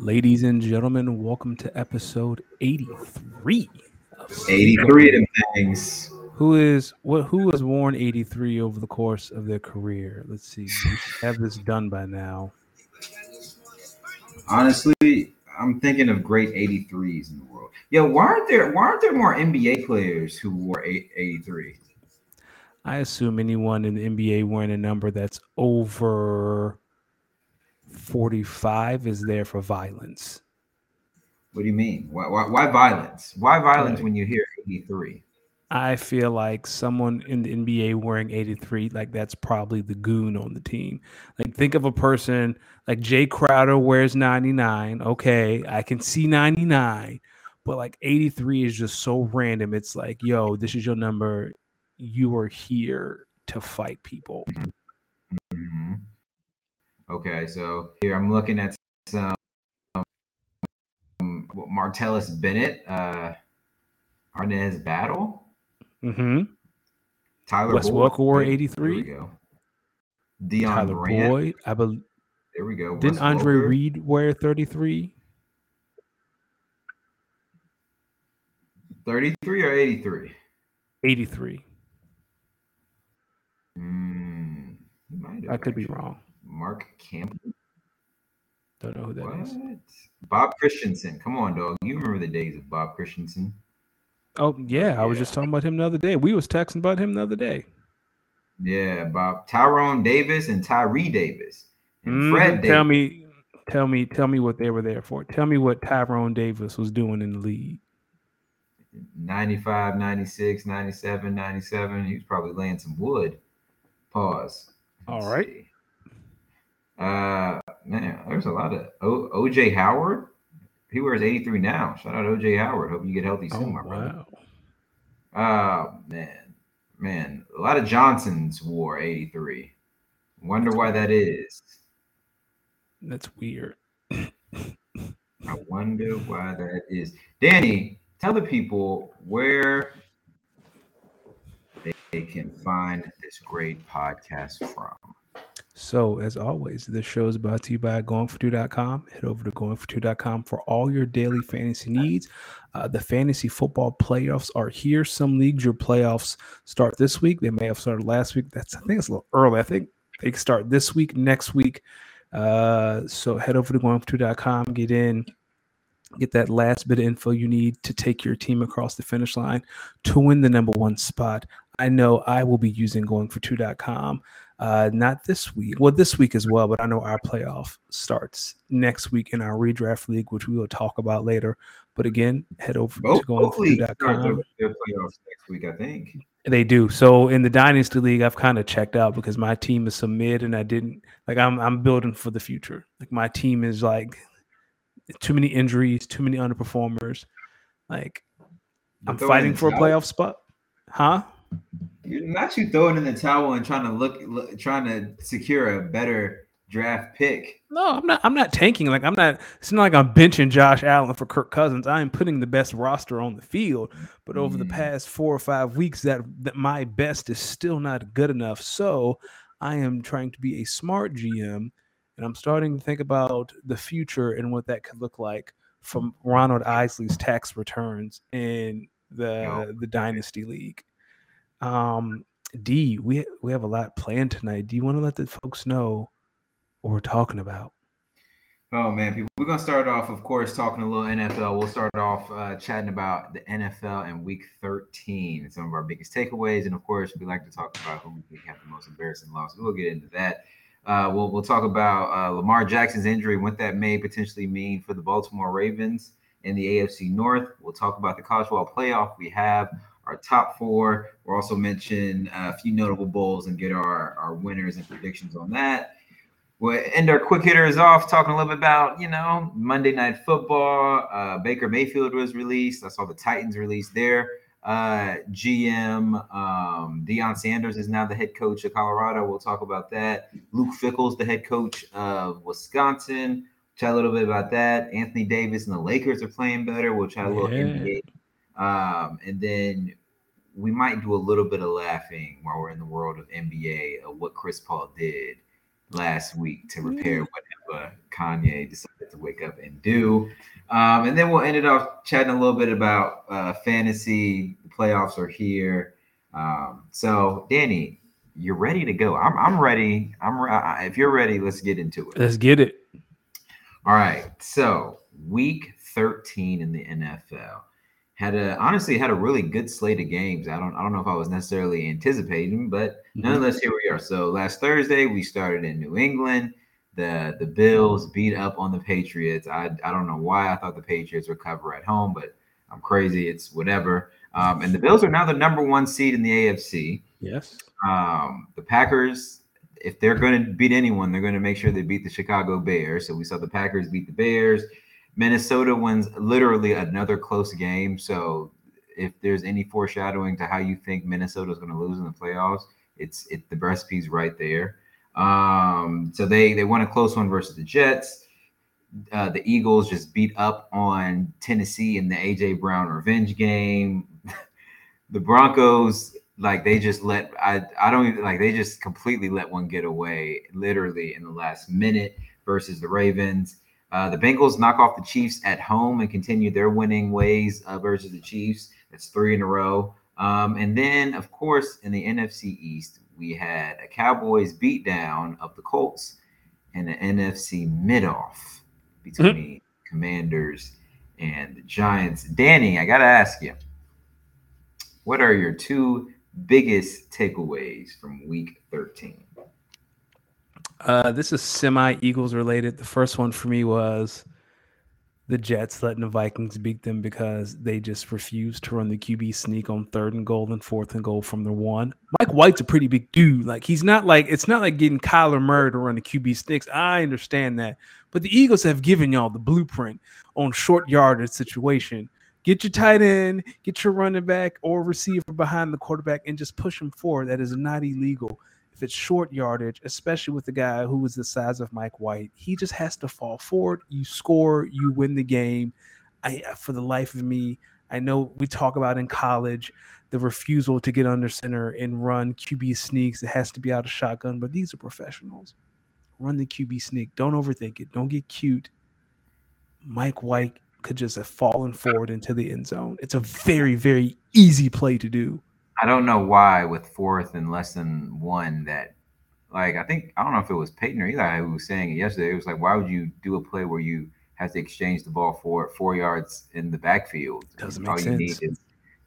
Ladies and gentlemen, welcome to episode 83. 83 of things. Who is what who has worn 83 over the course of their career? Let's see. Have this done by now. Honestly, I'm thinking of great 83s in the world. Yeah, why aren't there why aren't there more NBA players who wore 83? I assume anyone in the NBA wearing a number that's over 45 is there for violence. What do you mean? Why, why, why violence? Why violence Right. when you hear 83? I feel like someone in the NBA wearing 83, like that's probably the goon on the team. Like think of a person like Jay Crowder wears 99. Okay, I can see 99, but like 83 is just so random. It's like, yo, this is your number. You are here to fight people. Mhm. Okay, so here I'm looking at some um, Martellus Bennett, uh, Arnaz Battle, hmm Tyler Wes Boyd. Wore 83. There we go. Dion Tyler. Boyd. I believe There we go. didn't Andre Welker. Reed wear 33? 33 or 83? 83. Mm, might I could be wrong. Mark Campbell. Don't know who that What? is. Bob Christensen. Come on, dog. You remember the days of Bob Christensen? Oh yeah, I was just talking about him the other day. We was texting about him the other day. Yeah, Bob. Tyrone Davis and Tyree Davis. And Mhm. Fred Davis. Tell me, tell me, tell me what they were there for. Tell me what Tyrone Davis was doing in the league. 95, 96, 97, 97. He was probably laying some wood. Pause. All right. see. Uh, man, there's a lot of o- OJ Howard. He wears 83 now. Shout out OJ Howard. Hope you get healthy soon, Oh my brother. wow. Oh man, man, a lot of Johnsons wore 83. Wonder why that is. That's weird. I wonder why that is. Danny, tell the people where they, they can find this great podcast from. So, as always, this show is brought to you by goingfor2.com. Head over to goingfor2.com for all your daily fantasy needs. Uh, the fantasy football playoffs are here. Some leagues, your playoffs start this week. They may have started last week. That's I think it's a little early. I think they start this week, next week. Uh, so head over to goingfor2.com, get in, get that last bit of info you need to take your team across the finish line to win the number one spot. I know I will be using goingfor2.com. Uh, not this week. Well, this week as well, but I know our playoff starts next week in our redraft league, which we will talk about later. But again, head over Both, to both leagues start their, goingfor2.com. their playoffs next week, I think. They do. So in the dynasty league, I've kind of checked out because my team is some mid, and I didn't like. I'm I'm building for the future. Like my team is like too many injuries, too many underperformers. Like I'm fighting for a playoff spot, huh? You throwing in the towel and trying to look, look trying to secure a better draft pick. No, I'm not. I'm not tanking. Like I'm not. It's not like I'm benching Josh Allen for Kirk Cousins. I am putting the best roster on the field. But over the Mm. past four or five weeks, that that my best is still not good enough. So I am trying to be a smart GM, and I'm starting to think about the future and what that could look like from Ronald Isley's tax returns in the Yo. the dynasty league. Um, D, we we have a lot planned tonight. Do you want to let the folks know what we're talking about? Oh man, people, we're gonna start off, of course, talking a little NFL. We'll start off uh, chatting about the NFL and Week 13 and some of our biggest takeaways, and of course, we like to talk about who we think have the most embarrassing loss. We'll get into that. Uh, we'll we'll talk about uh, Lamar Jackson's injury, what that may potentially mean for the Baltimore Ravens in the AFC North. We'll talk about the college football playoff. We have our top four. We'll also mention a few notable bowls and get our our winners and predictions on that. We'll end our quick hitters off talking a little bit about, you know, Monday Night Football. Uh, Baker Mayfield was released. I saw the Titans released their uh, GM. Um, Deion Sanders is now the head coach of Colorado. We'll talk about that. Luke Fickell's the head coach of Wisconsin. Chat a little bit about that. Anthony Davis and the Lakers are playing better. We'll chat a little Yeah. NBA. Um, and then we might do a little bit of laughing while we're in the world of NBA of what Chris Paul did last week to repair whatever Kanye decided to wake up and do. Um, and then we'll end it off chatting a little bit about uh, fantasy. The playoffs are here. Um, so, Danny, you're ready to go. I'm, I'm ready. I'm re- if you're ready, let's get into it. Let's get it. All right. So, week 13 in the NFL had a honestly had a really good slate of games. I don't I don't know if I was necessarily anticipating, but mm-hmm. nonetheless, here we are. So last Thursday we started in New England. The the Bills beat up on the Patriots. I I don't know why I thought the Patriots would cover at home, but I'm crazy. It's whatever. Um, and the Bills are now the number one seed in the AFC. Yes. Um, the Packers, if they're going to beat anyone, they're going to make sure they beat the Chicago Bears. So we saw the Packers beat the Bears. Minnesota wins literally another close game. So if there's any foreshadowing to how you think Minnesota is going to lose in the playoffs, it's it the recipe's right there. Um, so they they won a close one versus the Jets. Uh, the Eagles just beat up on Tennessee in the AJ Brown revenge game. the Broncos, like they just let I I don't even like they just completely let one get away literally in the last minute versus the Ravens. Uh, the Bengals knock off the Chiefs at home and continue their winning ways uh, versus the Chiefs. That's three in a row. Um, and then, of course, in the NFC East, we had a Cowboys beatdown of the Colts and an NFC mid-off between mm-hmm. Commanders and the Giants. Danny, I got to ask you, what are your two biggest takeaways from Week 13? Uh, this is semi Eagles related. The first one for me was the Jets letting the Vikings beat them because they just refused to run the QB sneak on third and goal and fourth and goal from the one. Mike White's a pretty big dude. Like he's not like it's not like getting Kyler Murray to run the QB sneaks. I understand that, but the Eagles have given y'all the blueprint on short yardage situation. Get your tight end, get your running back or receiver behind the quarterback, and just push them forward. That is not illegal if it's short yardage, especially with the guy who was the size of Mike White, he just has to fall forward. You score, you win the game. I, for the life of me, I know we talk about in college the refusal to get under center and run QB sneaks. It has to be out of shotgun, but these are professionals. Run the QB sneak. Don't overthink it. Don't get cute. Mike White could just have fallen forward into the end zone. It's a very, very easy play to do. I don't know why with fourth and less than one that like I think I don't know if it was Peyton or Eli who was saying it yesterday. It was like, why would you do a play where you have to exchange the ball for four yards in the backfield? Doesn't make All sense. you need is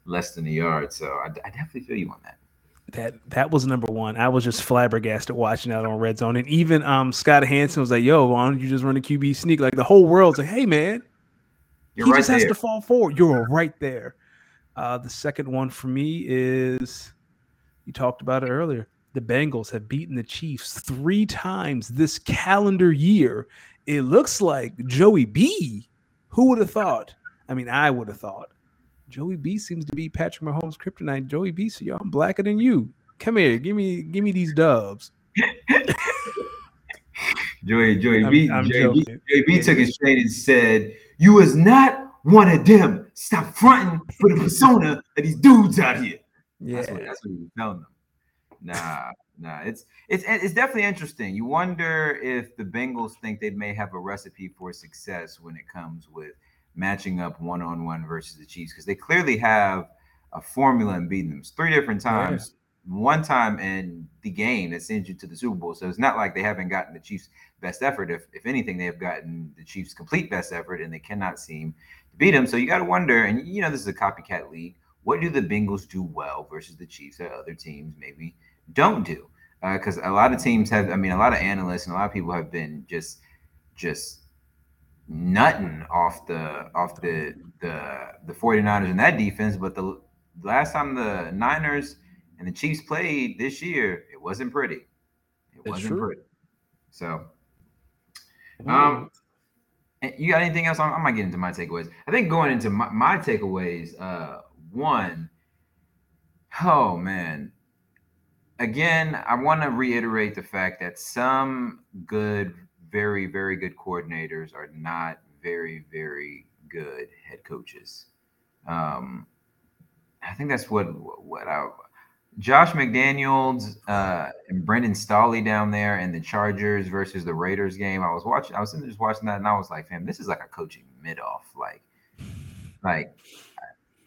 less than a yard. So I, I, definitely feel you on that. That that was number one. I was just flabbergasted watching that on Red Zone, and even um Scott Hanson was like, "Yo, why don't you just run a QB sneak?" Like the whole world's like, "Hey, man." You're he right just there. has to fall forward. You're right there. Uh, the second one for me is you talked about it earlier. The Bengals have beaten the Chiefs three times this calendar year. It looks like Joey B. Who would have thought? I mean, I would have thought. Joey B seems to be Patrick Mahomes' kryptonite. Joey B, so yo, I'm blacker than you. Come here, give me, give me these dubs. Joey, Joey B, I'm Joey, B, Joey B took his chain and said, "You was not one of them. Stop fronting for the persona of these dudes out here. Yeah, that's what, that's what he was telling them. Nah, nah, it's it's it's definitely interesting. You wonder if the Bengals think they may have a recipe for success when it comes with matching up one on one versus the Chiefs because they clearly have a formula and beating them three different oh, times. Yeah. One time in the game that sends you to the Super Bowl. So it's not like they haven't gotten the Chiefs' best effort. If if anything, they have gotten the Chiefs' complete best effort, and they cannot seem beat them. So you got to wonder, and you know, this is a copycat league. What do the Bengals do well versus the Chiefs that other teams maybe don't do? Because uh, a lot of teams have, I mean, a lot of analysts and a lot of people have been just, just nutting off the off the the the 49ers and that defense. But the last time the Niners and the Chiefs played this year, it wasn't pretty. It wasn't true. pretty. So, um, you got anything else? I might get into my takeaways. I think going into my, my takeaways, uh, one, oh man, again, I want to reiterate the fact that some good, very, very good coordinators are not very, very good head coaches. Um, I think that's what what I Josh McDaniels uh, and Brandon Staley down there and the Chargers versus the Raiders game. I was watching. I was just watching that, and I was like, "Fam, this is like a coaching mid off. Like, like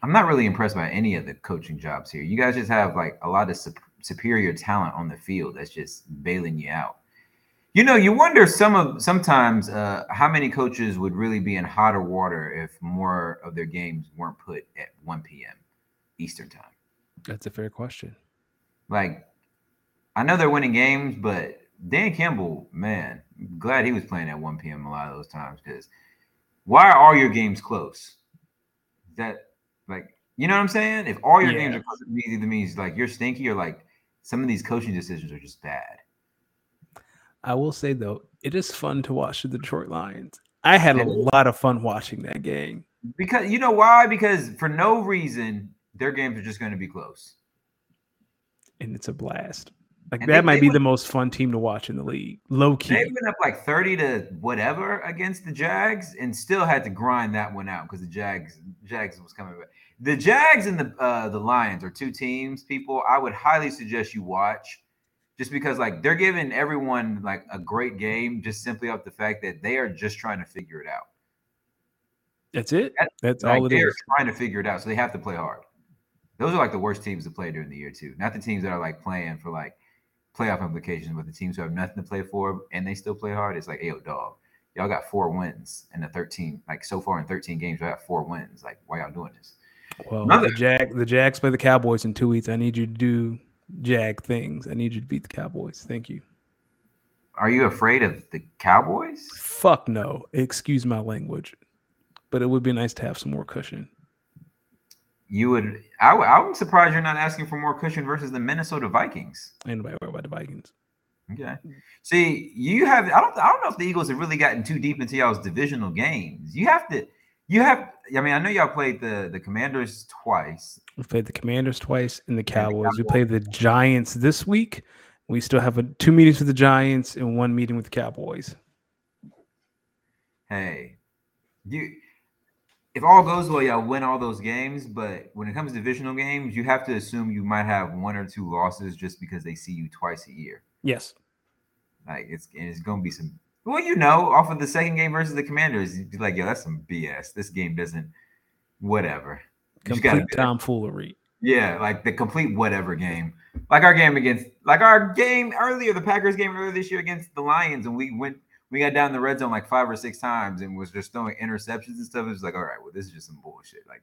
I'm not really impressed by any of the coaching jobs here. You guys just have like a lot of sup- superior talent on the field that's just bailing you out. You know, you wonder some of sometimes uh, how many coaches would really be in hotter water if more of their games weren't put at 1 p.m. Eastern time. That's a fair question. Like, I know they're winning games, but Dan Campbell, man, glad he was playing at 1 p.m. a lot of those times because why are all your games close? That like you know what I'm saying? If all your yeah. games are close, it either means like you're stinky or like some of these coaching decisions are just bad. I will say though, it is fun to watch the Detroit Lions. I had a lot of fun watching that game. Because you know why? Because for no reason, their games are just going to be close. And it's a blast. Like and that they, might they be went, the most fun team to watch in the league. Low key. They went up like 30 to whatever against the Jags and still had to grind that one out because the Jags Jags was coming back. The Jags and the uh, the Lions are two teams, people I would highly suggest you watch just because like they're giving everyone like a great game just simply off the fact that they are just trying to figure it out. That's it. That's, like, all it they're is. trying to figure it out, so they have to play hard. Those are like the worst teams to play during the year too. Not the teams that are like playing for like playoff implications, but the teams who have nothing to play for and they still play hard. It's like, hey, yo, dog, y'all got four wins in the 13, like so far in 13 games, y'all got four wins. Like, why y'all doing this? Well, Another, the Jag, the Jags play the Cowboys in two weeks. I need you to do Jag things. I need you to beat the Cowboys. Thank you. Are you afraid of the Cowboys? Fuck no. Excuse my language but it would be nice to have some more cushion. You would. I, I'm surprised you're not asking for more cushion versus the Minnesota Vikings. Anybody worry about the Vikings? Okay. See, you have. I don't. I don't know if the Eagles have really gotten too deep into y'all's divisional games. You have to. You have. I mean, I know y'all played the the Commanders twice. We played the Commanders twice and the Cowboys. And the Cowboys. We played the Giants this week. We still have a, two meetings with the Giants and one meeting with the Cowboys. Hey, you if all goes well, y'all win all those games. But when it comes to divisional games, you have to assume you might have one or two losses just because they see you twice a year. Yes. Like it's it's gonna be some. Well, you know, off of the second game versus the Commanders, you'd be like, "Yo, that's some BS. This game doesn't. Whatever." Complete tomfoolery. Yeah, like the complete whatever game. Like our game against, like our game earlier, the Packers game earlier this year against the Lions, and we went we got down the red zone like five or six times and was just throwing interceptions and stuff. It was like, all right, well, this is just some bullshit. Like,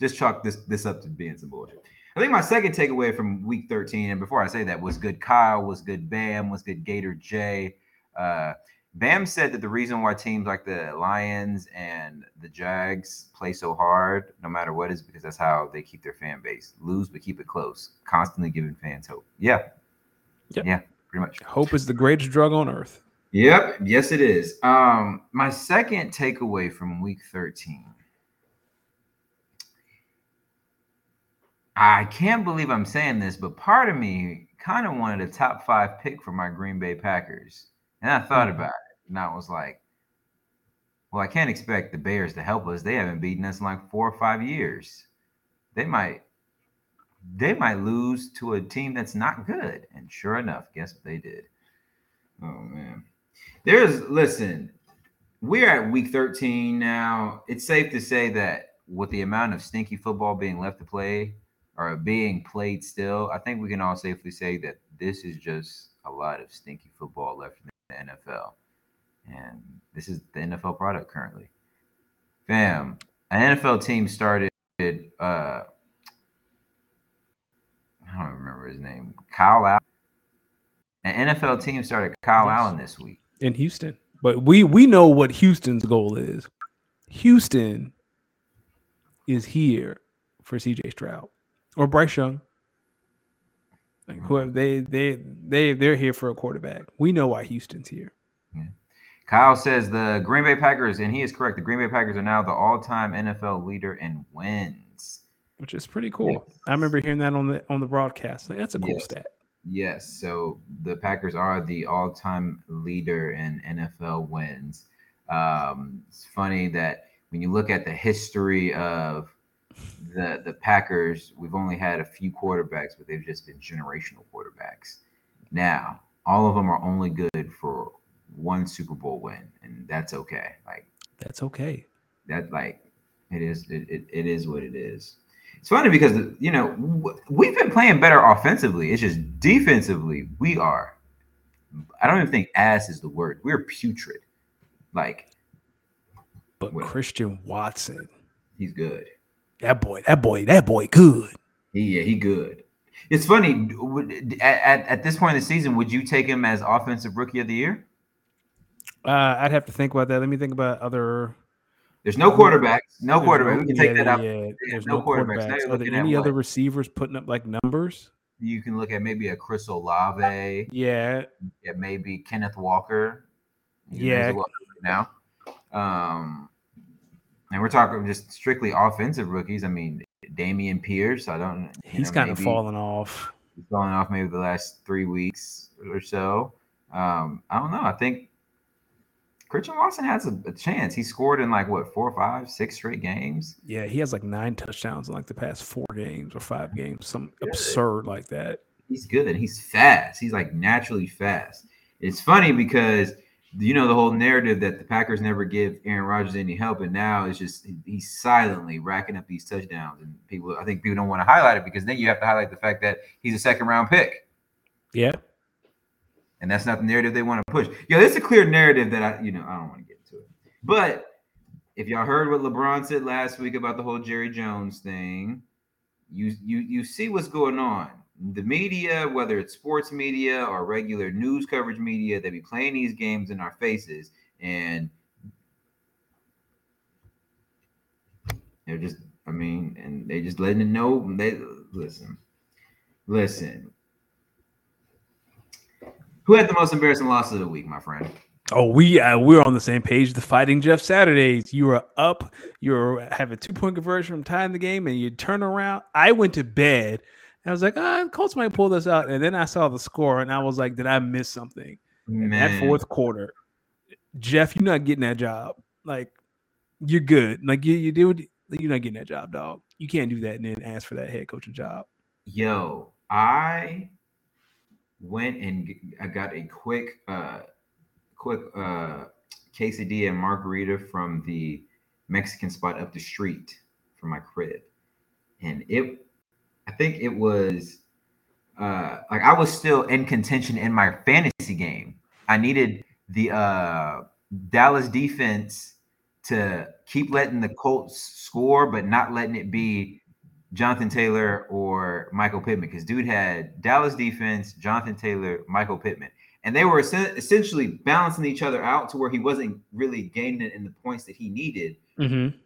just chalk this this up to being some bullshit. I think my second takeaway from week 13, and before I say that, was good Kyle, was good Bam, was good Gator J. Uh, Bam said that the reason why teams like the Lions and the Jags play so hard, no matter what, is because that's how they keep their fan base. Lose, but keep it close. Constantly giving fans hope. Yeah. Yep. Yeah, pretty much. Hope is the greatest drug on earth. Yep, yes, it is. Um, my second takeaway from week 13. I can't believe I'm saying this, but part of me kind of wanted a top five pick for my Green Bay Packers. And I thought mm-hmm. about it, and I was like, well, I can't expect the Bears to help us. They haven't beaten us in like four or five years. They might they might lose to a team that's not good. And sure enough, guess what they did? Oh man. There's listen, we're at week 13 now. It's safe to say that with the amount of stinky football being left to play or being played still, I think we can all safely say that this is just a lot of stinky football left in the NFL. And this is the NFL product currently. Fam, an NFL team started uh I don't remember his name. Kyle Allen. An NFL team started Kyle yes. Allen this week in Houston. But we we know what Houston's goal is. Houston is here for CJ Stroud or Bryce Young. Like whoever they they they they're here for a quarterback. We know why Houston's here. Yeah. Kyle says the Green Bay Packers, and he is correct. The Green Bay Packers are now the all-time NFL leader in wins, which is pretty cool. Yes. I remember hearing that on the on the broadcast. Like, that's a cool yes. stat. Yes. So the Packers are the all time leader in NFL wins. Um, it's funny that when you look at the history of the the Packers, we've only had a few quarterbacks, but they've just been generational quarterbacks. Now, all of them are only good for one Super Bowl win, and that's okay. Like that's okay. That like it is it, it, it is what it is. It's funny because you know we've been playing better offensively. It's just defensively we are. I don't even think ass is the word. We're putrid. Like, but what, Christian Watson, he's good. That boy, that boy, that boy, good. He, yeah, he good. It's funny. At, at, at this point in the season, would you take him as offensive rookie of the year? Uh, I'd have to think about that. Let me think about other. There's no quarterbacks. No quarterback. we can take yeah, that out. Yeah, there's no, no quarterbacks. quarterbacks. Are there any other what? receivers putting up like numbers? You can look at maybe a Chris Olave. Yeah. Yeah, maybe Kenneth Walker. Yeah. Now, um, and we're talking just strictly offensive rookies. I mean, Dameon Pierce. I don't. He's kind of fallen off. He's fallen off maybe the last three weeks or so. Um, I don't know. I think Christian Watson has a, a, chance. He scored in like what four, five, six straight games. Yeah, he has like nine touchdowns in like the past four games or five games, some absurd like that. He's good. He's fast. He's like naturally fast. It's funny because you know the whole narrative that the Packers never give Aaron Rodgers any help, and now it's just he's silently racking up these touchdowns, and people I think people don't want to highlight it because then you have to highlight the fact that he's a second round pick. Yeah, and that's not the narrative they want to push. Yeah, there's a clear narrative that I you know I don't want to get into it, but if y'all heard what LeBron said last week about the whole Jerry Jones thing, you you you see what's going on the media, whether it's sports media or regular news coverage media, they be playing these games in our faces, and they're just, I mean, and they just letting it know. They listen, listen. Who had the most embarrassing loss of the week, my friend? Oh, we uh, we're on the same page. The Fighting Jeff Saturdays. You were up. You were have a two point conversion from tying the game, and you turn around. I went to bed I was like, ah, Colts might pull this out. And then I saw the score and I was like, did I miss something? Man. That fourth quarter, Jeff, you're not getting that job. Like, you're good. Like you, you do. You're not getting that job, dog. You can't do that and then ask for that head coaching job. Yo, I went and I got a quick, uh, quick uh, quesadilla and margarita from the Mexican spot up the street from my crib, and it I think it was uh like I was still in contention in my fantasy game. I needed the uh Dallas defense to keep letting the Colts score, but not letting it be Jonathan Taylor or Michael Pittman because dude had Dallas defense, Jonathan Taylor, Michael Pittman, and they were essentially balancing each other out to where he wasn't really gaining it in the points that he needed. Mm-hmm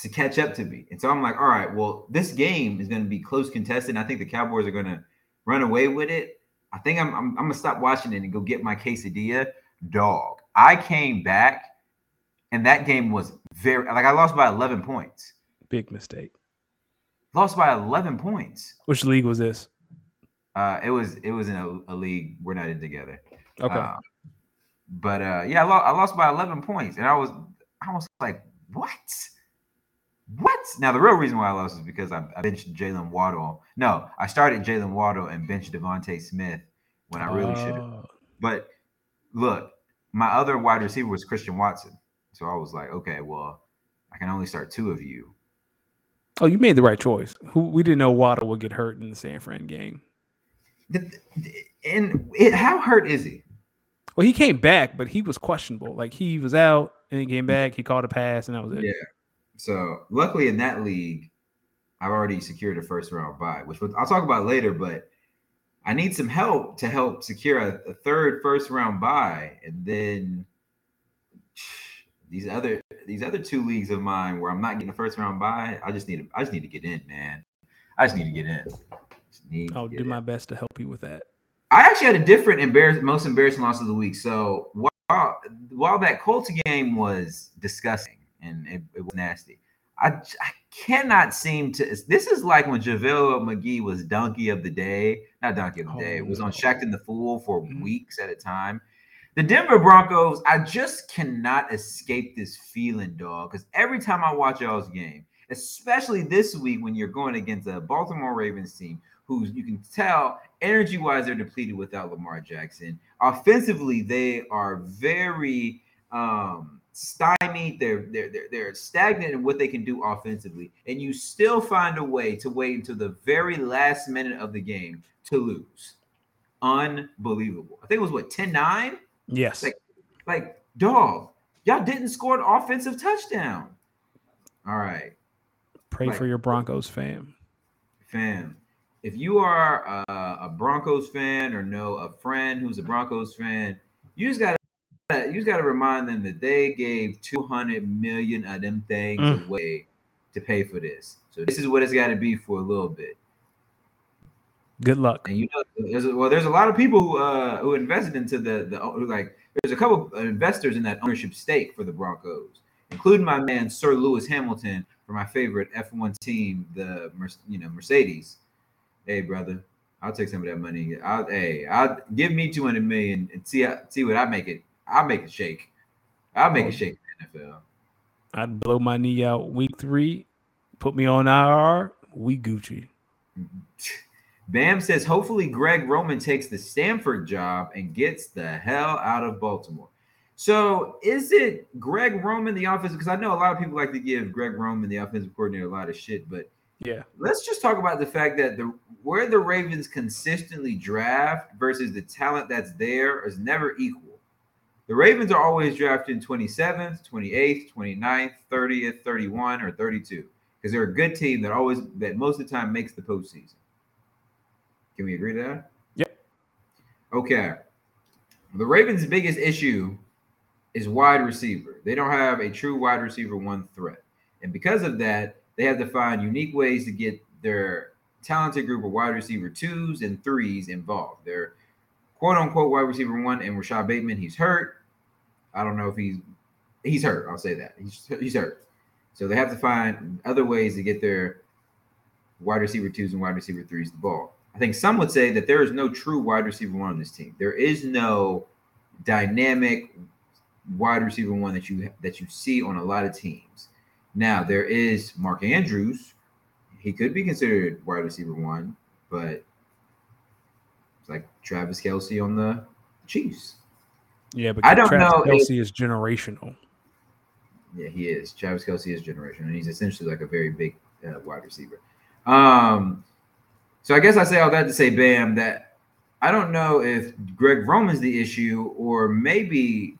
to catch up to me. And so I'm like, all right, well, this game is going to be close contested. I think the Cowboys are going to run away with it. I think I'm, I'm, I'm going to stop watching it and go get my quesadilla. Dog. I came back and that game was very, like, I lost by 11 points. Big mistake. Lost by 11 points. Which league was this? Uh, it was it was in a, a league we're not in together. Okay. Uh, but uh, yeah, I lost, I lost by 11 points, and I was I was like, what? What? Now the real reason why I lost is because I, I benched Jalen Waddle. No, I started Jalen Waddle and benched DeVonta Smith when I really should have. Oh. But look, my other wide receiver was Christian Watson, so I was like, okay, well, I can only start two of you. Oh, you made the right choice. Who we didn't know Waddle would get hurt in the San Fran game. And it, how hurt is he? Well, he came back, but he was questionable. Like he was out and he came back. He caught a pass, and that was it. Yeah. So luckily in that league, I've already secured a first round bye, which I'll talk about later. But I need some help to help secure a, a third first round bye, and then these other these other two leagues of mine where I'm not getting a first round bye. I just need to, I just need to get in, man. I just need to get in. Need I'll do in. my best to help you with that. I actually had a different embarrassing, most embarrassing loss of the week. So while while that Colts game was disgusting, and it, it was nasty. I, I cannot seem to. This is like when JaVale McGee was donkey of the day, not donkey of the oh, day. It was on Shaqtin' the Fool for mm-hmm. weeks at a time. The Denver Broncos, I just cannot escape this feeling, dog. Because every time I watch y'all's game, especially this week when you're going against a Baltimore Ravens team who you can tell energy wise they're depleted without Lamar Jackson. Offensively, they are very um, stymied. They're, they're they're they're stagnant in what they can do offensively, and you still find a way to wait until the very last minute of the game to lose. Unbelievable. I think it was what 10-9? Yes. Like, like dog, y'all didn't score an offensive touchdown. All right. Pray like, for your Broncos fam. Fam, if you are a, a, Broncos fan or know a friend who's a Broncos fan, you just gotta you just gotta remind them that they gave 200 million of them things mm. away to pay for this. So this is what it's got to be for a little bit. Good luck. And you know, there's a, well, there's a lot of people who uh, who invested into the the who like. There's a couple investors in that ownership stake for the Broncos, including my man Sir Lewis Hamilton for my favorite F1 team, the you know Mercedes. Hey, brother, I'll take some of that money. I'll hey, I'll give me 200 million and see see what I make it. I'll make it shake. I'll make it shake in the NFL. I'd blow my knee out week three, put me on IR. We Gucci. Bam says, hopefully Greg Roman takes the Stanford job and gets the hell out of Baltimore. So is it Greg Roman, the offensive? Because I know a lot of people like to give Greg Roman, the offensive coordinator, a lot of shit, but yeah, let's just talk about the fact that the where the Ravens consistently draft versus the talent that's there is never equal. The Ravens are always drafting 27th, 28th, 29th, 30th, 31, or 32 because they're a good team that always that most of the time makes the postseason. Can we agree to that? Yep. Okay. The Ravens' biggest issue is wide receiver. They don't have a true wide receiver one threat. And because of that, they have to find unique ways to get their talented group of wide receiver twos and threes involved. They're quote unquote wide receiver one and Rashod Bateman, he's hurt. I don't know if he's he's hurt. I'll say that. He's he's hurt. So they have to find other ways to get their wide receiver twos and wide receiver threes the ball. I think some would say that there is no true wide receiver one on this team. There is no dynamic wide receiver one that you that you see on a lot of teams. Now there is Mark Andrews. He could be considered wide receiver one, but it's like Travis Kelce on the Chiefs. Yeah, but I don't Travis know. Kelce if, is generational. Yeah, he is. Travis Kelce is generational, and he's essentially like a very big uh, wide receiver. Um, so I guess I say all that to say, Bam, that I don't know if Greg Roman's the issue, or maybe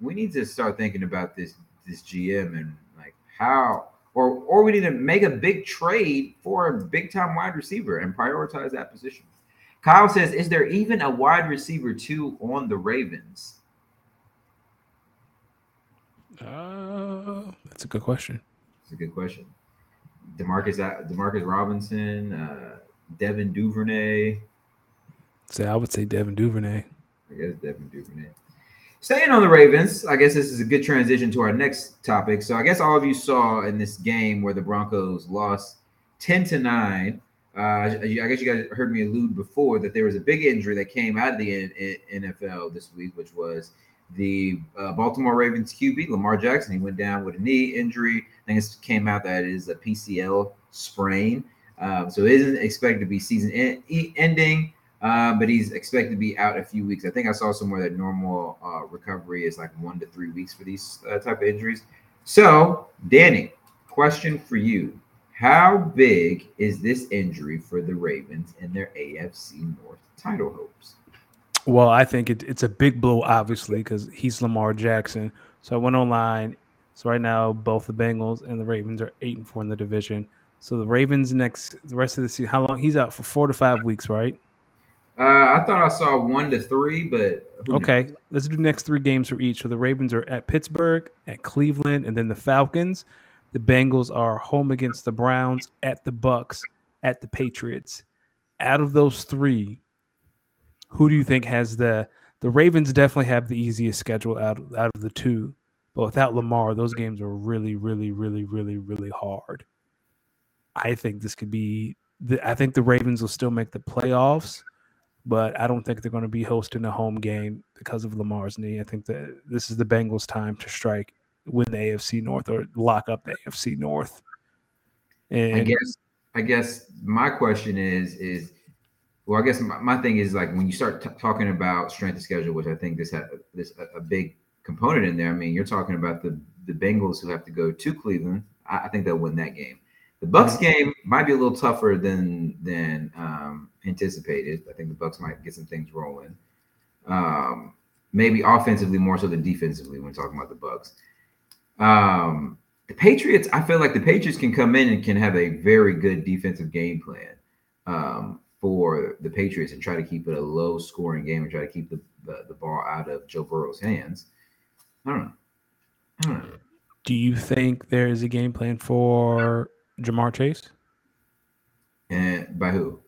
we need to start thinking about this this GM and like how, or or we need to make a big trade for a big time wide receiver and prioritize that position. Kyle says, "Is there even a wide receiver two on the Ravens?" Uh, that's a good question. It's a good question. Demarcus Demarcus Robinson, uh, Devin Duvernay. Say, I would say Devin Duvernay. I guess Devin Duvernay. Staying on the Ravens, I guess this is a good transition to our next topic. So I guess all of you saw in this game where the Broncos lost 10 to 9. Uh, I guess you guys heard me allude before that there was a big injury that came out of the NFL this week, which was the uh, Baltimore Ravens QB Lamar Jackson. He went down with a knee injury. I think it came out that it is a PCL sprain. Um, so it isn't expected to be season en- ending, uh, but he's expected to be out a few weeks. I think I saw somewhere that normal uh, recovery is like one to three weeks for these uh, type of injuries. So, Danny, question for you: How big is this injury for the Ravens and their AFC North title hopes? Well, I think it, it's a big blow, obviously, because he's Lamar Jackson. So I went online. So right now, both the Bengals and the Ravens are eight and four in the division. So the Ravens next the rest of the season. How long? He's out for four to five weeks, right? Uh, I thought I saw one to three, but okay. Knows? Let's do next three games for each. So the Ravens are at Pittsburgh, at Cleveland, and then the Falcons. The Bengals are home against the Browns, at the Bucs, at the Patriots. Out of those three, who do you think has the the Ravens definitely have the easiest schedule out out of the two, but without Lamar, those games are really, really, really, really, really hard. I think this could be. The, I think the Ravens will still make the playoffs, but I don't think they're going to be hosting a home game because of Lamar's knee. I think that this is the Bengals' time to strike, win the AFC North, or lock up the AFC North. And I guess I guess my question is is well, I guess my, my thing is like when you start t- talking about strength of schedule, which I think this had this a, a, big component in there. I mean, you're talking about the the Bengals who have to go to Cleveland. I, I think they'll win that game. The Bucs game might be a little tougher than than um, anticipated. I think the Bucs might get some things rolling. Um, maybe offensively more so than defensively when talking about the Bucs. Um, the Patriots, I feel like the Patriots can come in and can have a very good defensive game plan um, for the Patriots and try to keep it a low scoring game and try to keep the, the, the ball out of Joe Burrow's hands. I don't know. I don't know. Do you think there is a game plan for Ja'Marr Chase? And by who?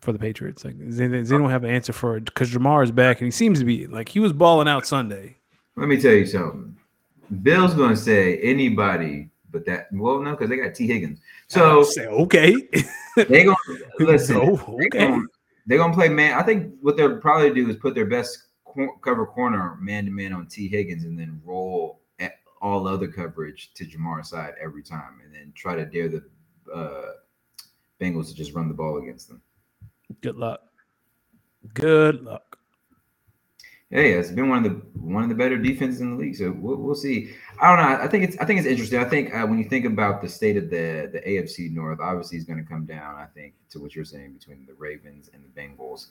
For the Patriots. Like they, they don't have an answer for it because Ja'Marr is back and he seems to be like he was balling out Sunday. Let me tell you something. Bill's going to say anybody but that. Well, no, because they got Tee Higgins. So say, okay, they to listen. Oh, okay, they're going to play man. I think what they'll probably do is put their best cover corner man to man on Tee Higgins, and then roll all other coverage to Ja'Marr's side every time, and then try to dare the uh, Bengals to just run the ball against them. Good luck. Good luck hey, it's been one of the one of the better defenses in the league. So we'll, we'll see. I don't know. I think it's I think it's interesting. I think uh, when you think about the state of the the AFC North, obviously is going to come down. I think to what you're saying between the Ravens and the Bengals.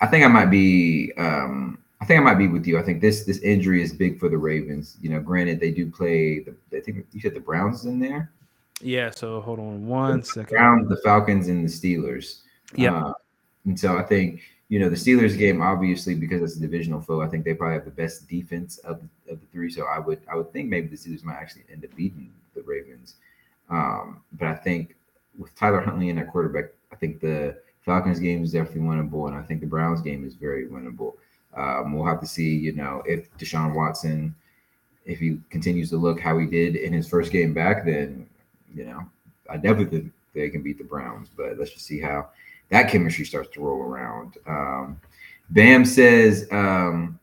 I think I might be. Um, I think I might be with you. I think this this injury is big for the Ravens. You know, granted they do play. The, I think you said the Browns in there. Yeah. So hold on one the second. Browns, the Falcons, and the Steelers. Yeah. Uh, and so I think you know, the Steelers game, obviously, because it's a divisional foe, I think they probably have the best defense of, of the three. So I would I would think maybe the Steelers might actually end up beating the Ravens. Um, but I think with Tyler Huntley in that quarterback, I think the Falcons game is definitely winnable, and I think the Browns game is very winnable. Um, we'll have to see, you know, if Deshaun Watson, if he continues to look how he did in his first game back, then you know, I definitely think they can beat the Browns. But let's just see how that chemistry starts to roll around. Um, Bam says, um,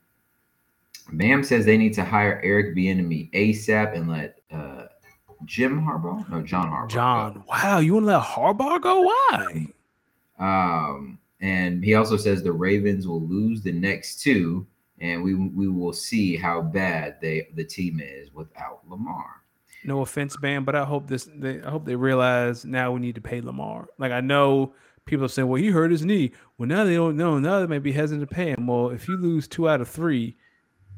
Bam says they need to hire Eric Bieniemy ASAP and let uh, Jim Harbaugh, no John Harbaugh. John, go. wow, you want to let Harbaugh go? Why? Um, and he also says the Ravens will lose the next two, and we we will see how bad they the team is without Lamar. No offense, Bam, but I hope this. They, I hope they realize now we need to pay Lamar. Like I know people are saying, well, he hurt his knee. Well, now they don't know. Now they may be hesitant to pay him. Well, if you lose two out of three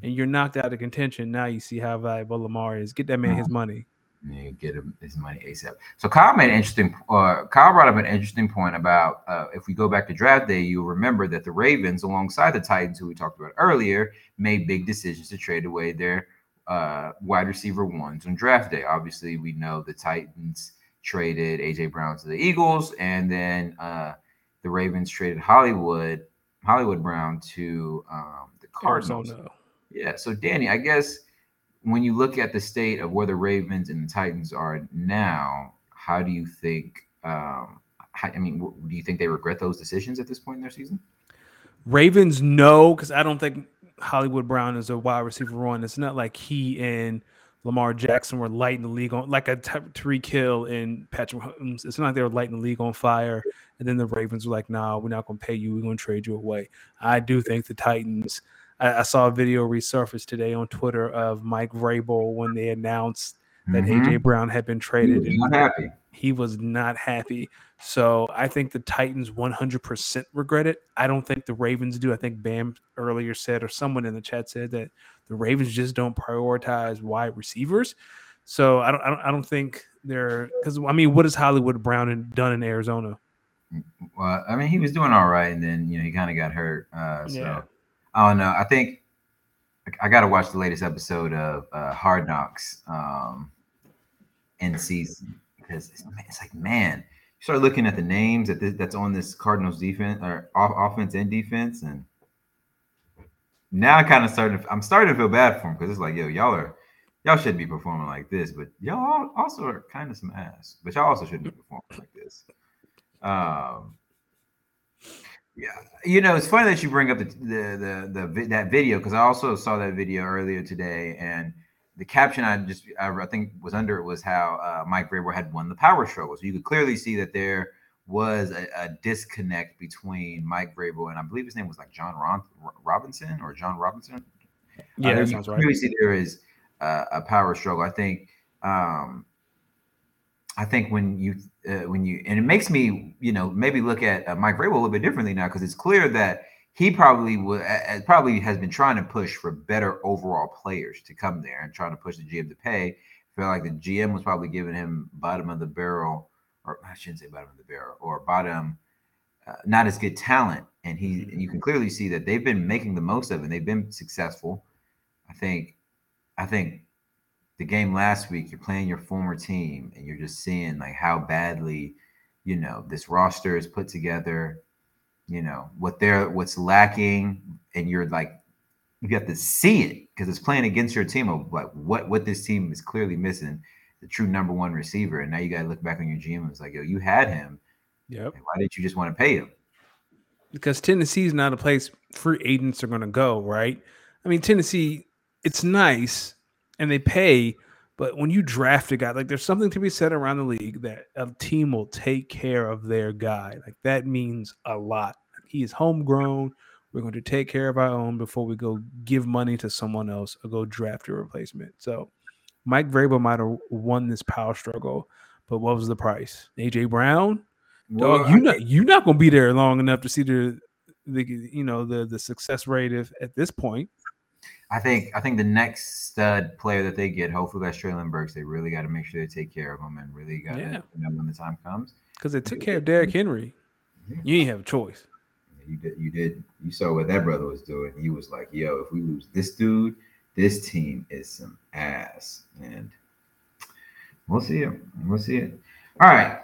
and you're knocked out of contention, now you see how valuable Lamar is. Get that man his uh-huh. money. You get him his money ASAP. So Kyle made an interesting. Uh, Kyle brought up an interesting point about uh, if we go back to draft day, you'll remember that the Ravens, alongside the Titans, who we talked about earlier, made big decisions to trade away their uh, wide receiver ones on draft day. Obviously, we know the Titans traded AJ Brown to the Eagles, and then uh, the Ravens traded Hollywood Hollywood Brown to um, the Cardinals. Arizona. Yeah. So Danny, I guess when you look at the state of where the Ravens and the Titans are now, how do you think? Um, I mean, do you think they regret those decisions at this point in their season? Ravens, no, because I don't think Hollywood Brown is a wide receiver one. It's not like he and Lamar Jackson were lighting the league on like a Tyreek Hill and Patrick Mahomes. It's not like they were lighting the league on fire. And then the Ravens were like, "Nah, we're not going to pay you. We're going to trade you away." I do think the Titans. I, I, saw a video resurface today on Twitter of Mike Vrabel when they announced that mm-hmm. AJ Brown had been traded. He was not happy. He was not happy. So I think the Titans 100% regret it. I don't think the Ravens do. I think Bam earlier said, or someone in the chat said that the Ravens just don't prioritize wide receivers. So I don't, I don't, I don't think they're because I mean, what has Hollywood Brown done in Arizona? Well, I mean, he was doing all right, and then you know he kind of got hurt. Uh, so yeah. I don't know. I think I got to watch the latest episode of uh, Hard Knocks um, in season because it's, it's like man, you start looking at the names that this, that's on this Cardinals defense or offense and defense, and now I kind of starting. I'm starting to feel bad for him because it's like, yo, y'all are y'all shouldn't be performing like this, but y'all also are kind of some ass. But y'all also shouldn't be performing like this. Um, yeah, you know, it's funny that you bring up the the the, the that video because I also saw that video earlier today, and the caption I just I, I think was under it was how uh, Mike Vrabel had won the power struggle. So you could clearly see that there was a, a, disconnect between Mike Vrabel and I believe his name was like John Ron- Robinson or John Robinson. Yeah, uh, that sounds right. Clearly see there is uh, a power struggle. I think. Um, I think when you uh, when you and it makes me you know maybe look at uh, Mike Vrabel a little bit differently now because it's clear that he probably would uh, probably has been trying to push for better overall players to come there and trying to push the GM to pay. I feel like the GM was probably giving him bottom of the barrel or I shouldn't say bottom of the barrel, or bottom, uh, not as good talent. And he, and you can clearly see that they've been making the most of it. They've been successful. I think, I think the game last week, you're playing your former team, and you're just seeing like how badly, you know, this roster is put together. You know what they're what's lacking, and you're like, you have to see it because it's playing against your team of like what what this team is clearly missing the true number one receiver. And now you got to look back on your GM and it's like, yo, you had him. Yep. Why didn't you just want to pay him? Because Tennessee is not a place free agents are going to go, right? I mean, Tennessee, it's nice and they pay, but when you draft a guy, like there's something to be said around the league that a team will take care of their guy. Like that means a lot. He is homegrown. We're going to take care of our own before we go give money to someone else or go draft a replacement. So Mike Vrabel might have won this power struggle, but what was the price? AJ Brown, well, dog, you not you not gonna be there long enough to see the the you know the the success rate if, at this point. I think I think the next stud player that they get, hopefully that's Treylon Burks. They really got to make sure they take care of him and really got to yeah. when the time comes. Because they took care of Derrick Henry. Yeah. You ain't have a choice. You did. You did. You saw what that brother was doing. He was like, "Yo, if we lose this dude, this team is some ass, and we'll see it. We'll see it. All right,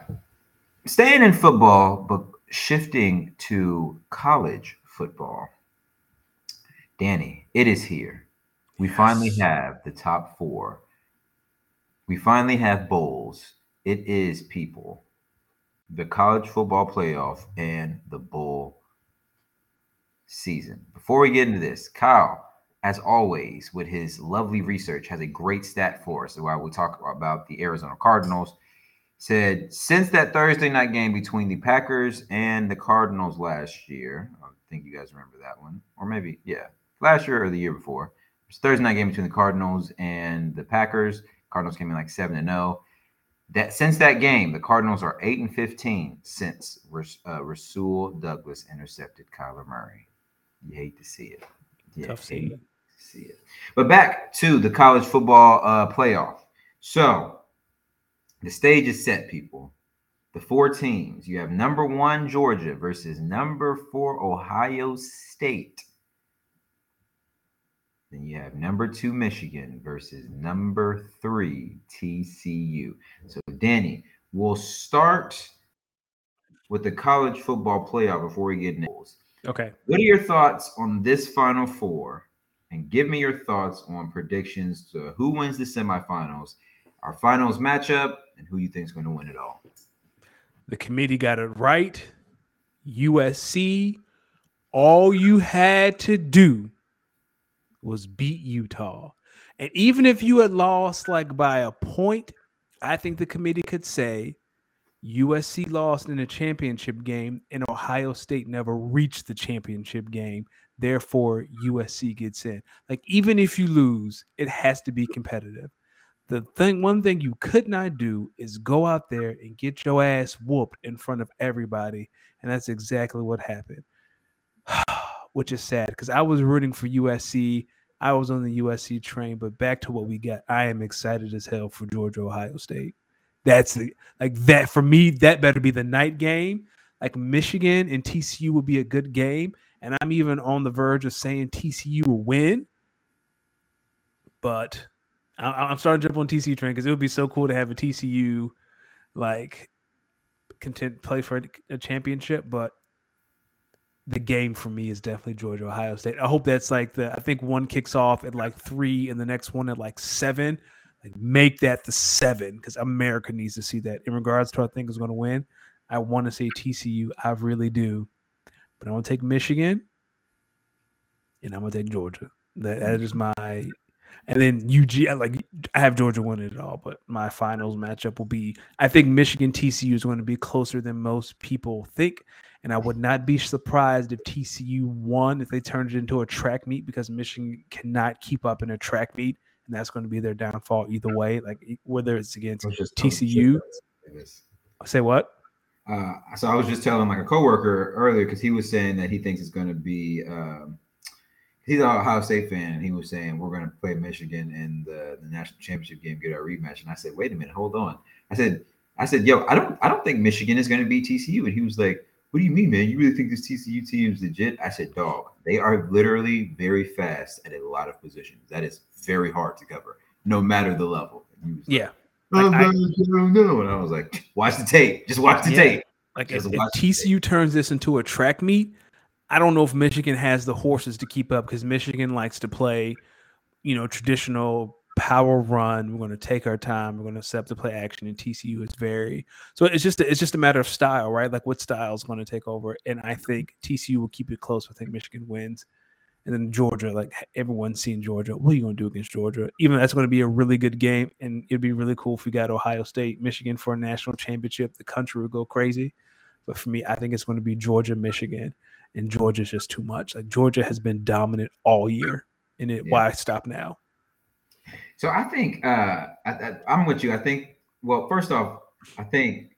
staying in football, but shifting to college football. Danny, it is here. We yes. finally have the top four. We finally have bowls. It is people, the college football playoff, and the bowl season. Before we get into this, Kyle, as always, with his lovely research, has a great stat for us. While we talk about the Arizona Cardinals, said since that Thursday night game between the Packers and the Cardinals last year, I think you guys remember that one, or maybe yeah, last year or the year before. It's Thursday night game between the Cardinals and the Packers. Cardinals came in like seven and zero. That since that game, the Cardinals are eight and fifteen since uh, Rasul Douglas intercepted Kyler Murray. You hate to see it. Yeah, Tough scene see it. But back to the college football uh, playoff. So the stage is set, people. The four teams. You have number one Georgia versus number four Ohio State. Then you have number two Michigan versus number three TCU. So Danny, we'll start with the college football playoff before we get into Okay. What are your thoughts on this final four and give me your thoughts on predictions to who wins the semifinals, our finals matchup, and who you think is going to win it all. The committee got it right. USC, all you had to do was beat Utah. And even if you had lost like by a point, I think the committee could say USC lost in a championship game and Ohio State never reached the championship game. Therefore, USC gets in. Like, even if you lose, it has to be competitive. The thing, one thing you could not do is go out there and get your ass whooped in front of everybody. And that's exactly what happened, which is sad because I was rooting for USC. I was on the USC train, but back to what we got. I am excited as hell for Georgia Ohio State. That's the like that for me. That better be the night game. Like Michigan and TCU would be a good game, and I'm even on the verge of saying TCU will win. But I, am starting to jump on TCU train because it would be so cool to have a TCU like content play for a championship. But the game for me is definitely Georgia Ohio State. I hope that's like the I think one kicks off at like three and the next one at like seven. Like make that the seven because America needs to see that. In regards to I think is going to win, I want to say TCU. I really do, but I'm gonna take Michigan, and I'm gonna take Georgia. That, that is my And then UG, like I have Georgia winning it all, but my finals matchup will be I think Michigan TCU is going to be closer than most people think. And I would not be surprised if TCU won if they turned it into a track meet because Michigan cannot keep up in a track meet, and that's going to be their downfall either way. Like whether it's against TCU. Say what? Uh, so I was just telling like a coworker earlier because he was saying that he thinks it's going to be. Um, he's an Ohio State fan, and he was saying we're going to play Michigan in the, the national championship game, get our rematch. And I said, wait a minute, hold on. I said, I said, yo, I don't, I don't think Michigan is going to beat TCU. And he was like, what do you mean, man? You really think this TCU team is legit? I said, dog, they are literally very fast at a lot of positions. That is very hard to cover, no matter the level. yeah. Like, oh, I, I, don't know. And I was like, watch the tape. Just watch the yeah. tape. Like if, if TCU turns this into a track meet, I don't know if Michigan has the horses to keep up because Michigan likes to play, you know, traditional power run. We're going to take our time. We're going to accept the play action. And TCU is very so. It's just it's just a matter of style, right? Like what style is going to take over. And I think TCU will keep it close. I think Michigan wins. And then Georgia, like everyone's seen Georgia. What are you going to do against Georgia? Even that's going to be a really good game, and it'd be really cool if we got Ohio State, Michigan for a national championship. The country would go crazy. But for me, I think it's going to be Georgia, Michigan, and Georgia's just too much. Like Georgia has been dominant all year, and it yeah. why stop now? So I think uh, I, am with you. I think well, first off, I think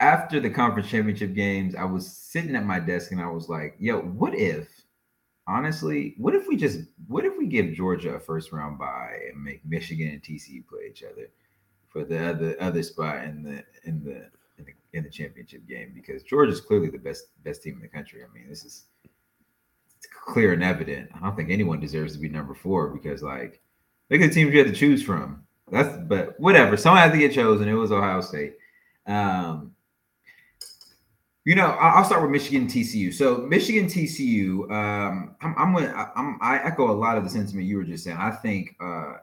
after the conference championship games, I was sitting at my desk and I was like, "Yo, what if?" honestly, what if we just what if we give Georgia a first round bye and make Michigan and TCU play each other for the other other spot in the in the in the, in the championship game because Georgia's clearly the best best team in the country. I mean, this is It's clear and evident. I don't think anyone deserves to be number four because like look at the teams you had to choose from. That's but whatever. Someone had to get chosen. It was Ohio State. Um, you know, I'll start with Michigan TCU. So Michigan TCU, um, I'm, I'm, I'm, i echo a lot of the sentiment you were just saying. I think uh,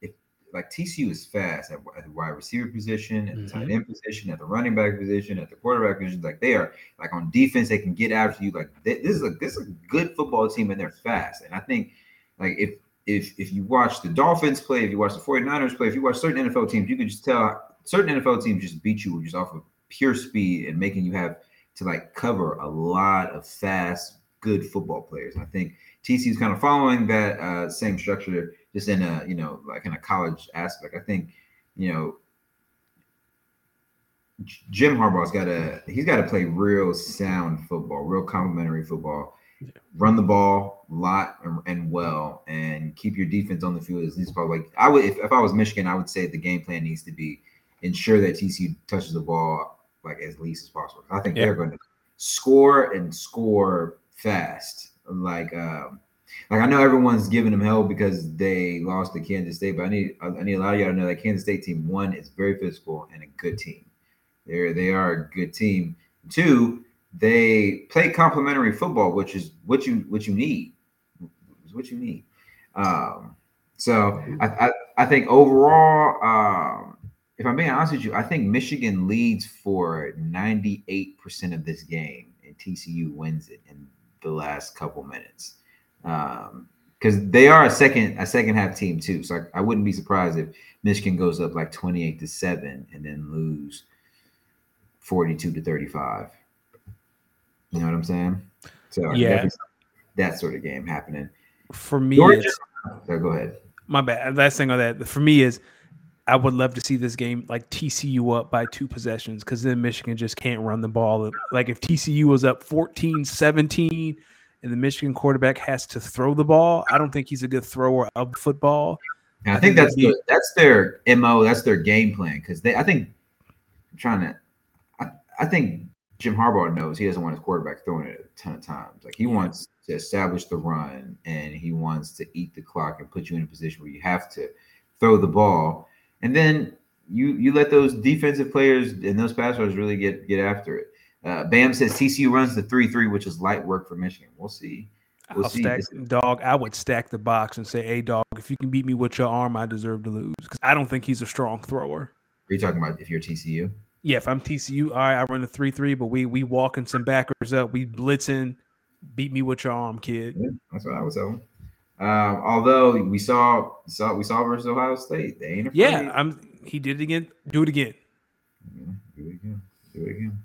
if like TCU is fast at, at the wide receiver position, at the mm-hmm. tight end position, at the running back position, at the quarterback position. Like they are like on defense, they can get after you. Like they, this is a this is a good football team, and they're fast. And I think like if if if you watch the Dolphins play, if you watch the 49ers play, if you watch certain NFL teams, you can just tell certain NFL teams just beat you just off of pure speed and making you have to like cover a lot of fast, good football players. And I think TC is kind of following that uh, same structure, just in a you know like in a college aspect. I think you know Jim Harbaugh's got to he's got to play real sound football, real complementary football. Yeah. Run the ball a lot and, and, well, and keep your defense on the field as least possible. Like I would, if, if I was Michigan, I would say the game plan needs to be ensure that TCU touches the ball like as least as possible. I think yeah. they're going to score and score fast. Like, um, like I know everyone's giving them hell because they lost to Kansas State, but I need I need a lot of y'all to know that Kansas State team one is very physical and a good team. They're they are a good team. Two, they play complementary football, which is what you what you need. Is what you need. Um, so I, I, I think overall, um, if I'm being honest with you, I think Michigan leads for 98% of this game, and TCU wins it in the last couple minutes. Um, because they are a second a second half team too. So I, I, wouldn't be surprised if Michigan goes up like 28 to 7 and then lose 42 to 35. You know what I'm saying? So yeah, that sort of game happening. For me, so go ahead. My bad. Last thing on that for me is I would love to see this game like TCU up by two possessions because then Michigan just can't run the ball. Like if TCU was up 14 17 and the Michigan quarterback has to throw the ball, I don't think he's a good thrower of football. I, I think, think that's be, the, that's their mo. That's their game plan because they. I think I'm trying to. I, I think Jim Harbaugh knows he doesn't want his quarterback throwing it a ton of times. Like he wants to establish the run and he wants to eat the clock and put you in a position where you have to throw the ball and then you you let those defensive players and those pass rushers really get get after it. Uh, Bam says TCU runs the three three, which is light work for Michigan. We'll see. We'll I'll see. stack dog. I would stack the box and say, "Hey, dog, if you can beat me with your arm, I deserve to lose." Because I don't think he's a strong thrower. Are you talking about if you're TCU? Yeah, if I'm TCU, all right, I run the three three, but we we walking some backers up, we blitzing, beat me with your arm, kid. Yeah, that's what I was saying. Um, although we saw saw we saw versus Ohio State, they ain't afraid. Yeah, I'm. He did it again. Do it again. Yeah, do it again. Do it again.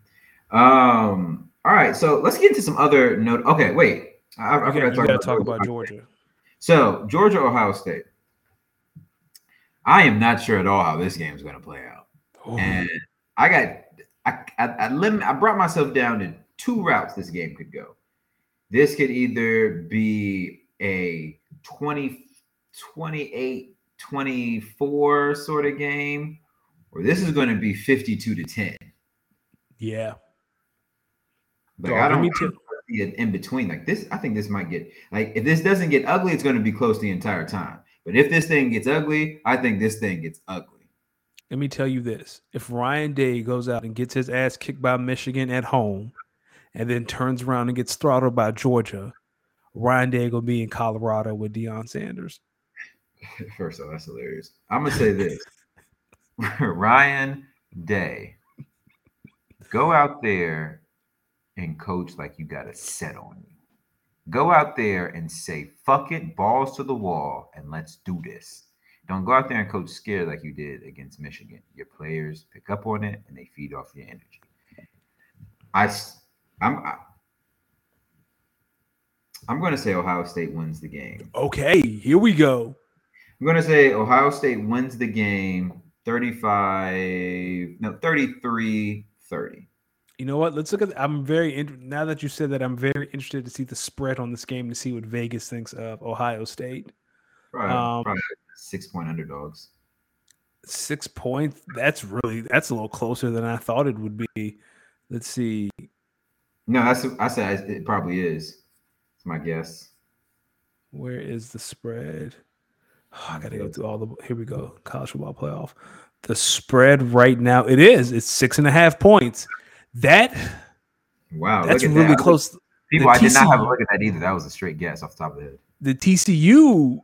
Um. All right. So let's get into some other note. Okay. Wait. I, I forgot to talk about talk Georgia. about Georgia. So Georgia, Ohio State. I am not sure at all how this game is going to play out, Oh, and I got I I, I, lim- I brought myself down to two routes this game could go. This could either be a 20, 28, 24 sort of game, or this is going to be 52 to 10. yeah. Like Dog, I don't me in between. Like this, I think this might get like if this doesn't get ugly, it's going to be close the entire time. But if this thing gets ugly, I think this thing gets ugly. Let me tell you this: if Ryan Day goes out and gets his ass kicked by Michigan at home, and then turns around and gets throttled by Georgia, Ryan Day gonna be in Colorado with Deion Sanders. First of all, that's hilarious. I'm gonna say this: Ryan Day, go out there and coach like you got a set on you. Go out there and say "fuck it," balls to the wall, and let's do this. Don't go out there and coach scared like you did against Michigan. Your players pick up on it and they feed off your energy. I, I'm, I, I'm going to say Ohio State wins the game. Okay, here we go. I'm going to say Ohio State wins the game 35, no, 33 30. You know what? Let's look at. I'm very in, now that you said that. I'm very interested to see the spread on this game to see what Vegas thinks of Ohio State. Probably, Um, probably six point underdogs. Six points. That's really that's a little closer than I thought it would be. Let's see. No, that's I said it probably is. It's my guess. Where is the spread? Ah, I gotta go through all the. Here we go. College football playoff. The spread right now it is. It's six and a half points. That Wow, that's really that. close. People, the I did not have a look at that either. That was a straight guess off the top of the head. The TCU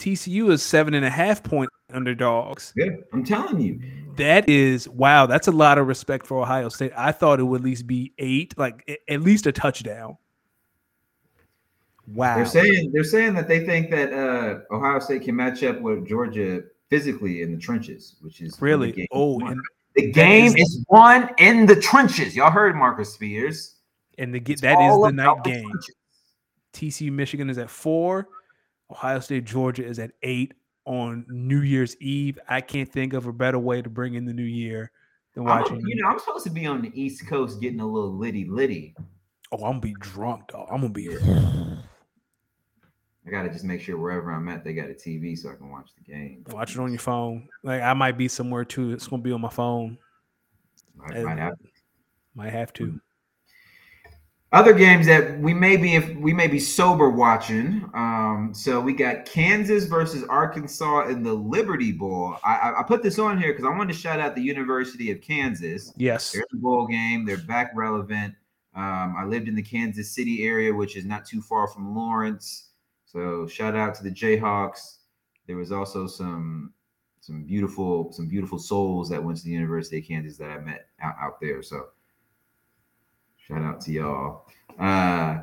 TCU is seven and a half point underdogs. Good. I'm telling you. That is wow. That's a lot of respect for Ohio State. I thought it would at least be eight, like at least a touchdown. Wow. They're saying they're saying that they think that uh, Ohio State can match up with Georgia physically in the trenches, which is the really? game Oh, and the game is- is won in the trenches. Y'all heard Marcus Spears. and the, get It's that is the night game. trenches. TCU Michigan is at four. Ohio State Georgia is at eight on New Year's Eve. I can't think of a better way to bring in the new year than I'm, watching. you know, I'm supposed to be on the East Coast getting a little litty litty. oh, I'm gonna be drunk, dog. I'm gonna be. I gotta just make sure wherever I'm at, they got a TV so I can watch the game. Watch it on your phone. Like I might be somewhere too. It's gonna be on my phone. I might have Might have to. Other games that we may be if we may be sober watching. Um, so we got Kansas versus Arkansas in the Liberty Bowl. I, I, put this on here because I wanted to shout out the University of Kansas. Yes. They're in the bowl game. They're back relevant. Um, I lived in the Kansas City area, which is not too far from Lawrence. So shout out to the Jayhawks. There was also some some beautiful some beautiful souls that went to the University of Kansas that I met out, out there. So shout out to y'all. Uh,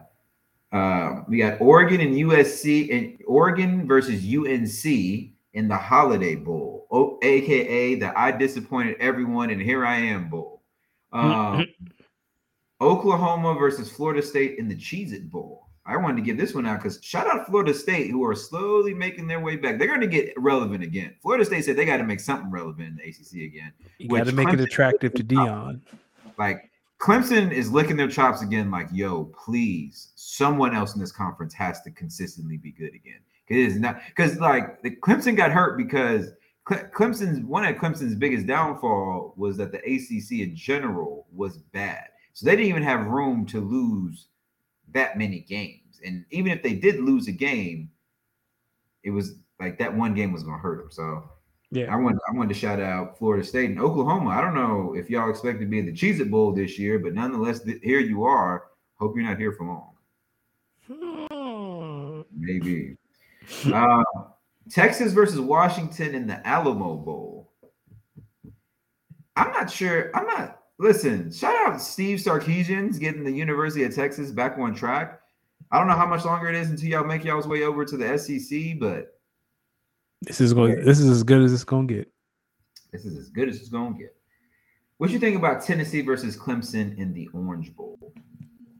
uh, we got Oregon and USC and Oregon versus UNC in the Holiday Bowl, o- aka the I disappointed everyone and here I am bowl. Um, Oklahoma versus Florida State in the Cheez It Bowl. I wanted to give this one out because shout out Florida State, who are slowly making their way back. They're going to get relevant again. Florida State said they got to make something relevant in the ACC again. You got to make it attractive to Deion. Like Clemson is licking their chops again. Like, yo, please, someone else in this conference has to consistently be good again. It is not because like the Clemson got hurt because Cle- Clemson's one of Clemson's biggest downfall was that the ACC in general was bad. So they didn't even have room to lose that many games. And even if they did lose a game, it was like that one game was going to hurt them. So I Yeah. wanted, I wanted to shout out Florida State and Oklahoma. I don't know if y'all expect to be in the Cheez It Bowl this year, but nonetheless, th- here you are. Hope you're not here for long. Maybe. Uh, Texas versus Washington in the Alamo Bowl. I'm not sure. I'm not. Listen, shout out Steve Sarkisian's getting the University of Texas back on track. I don't know how much longer it is until y'all make y'all's way over to the SEC, but this is going. This is as good as it's going to get. This is as good as it's going to get. What you think about Tennessee versus Clemson in the Orange Bowl?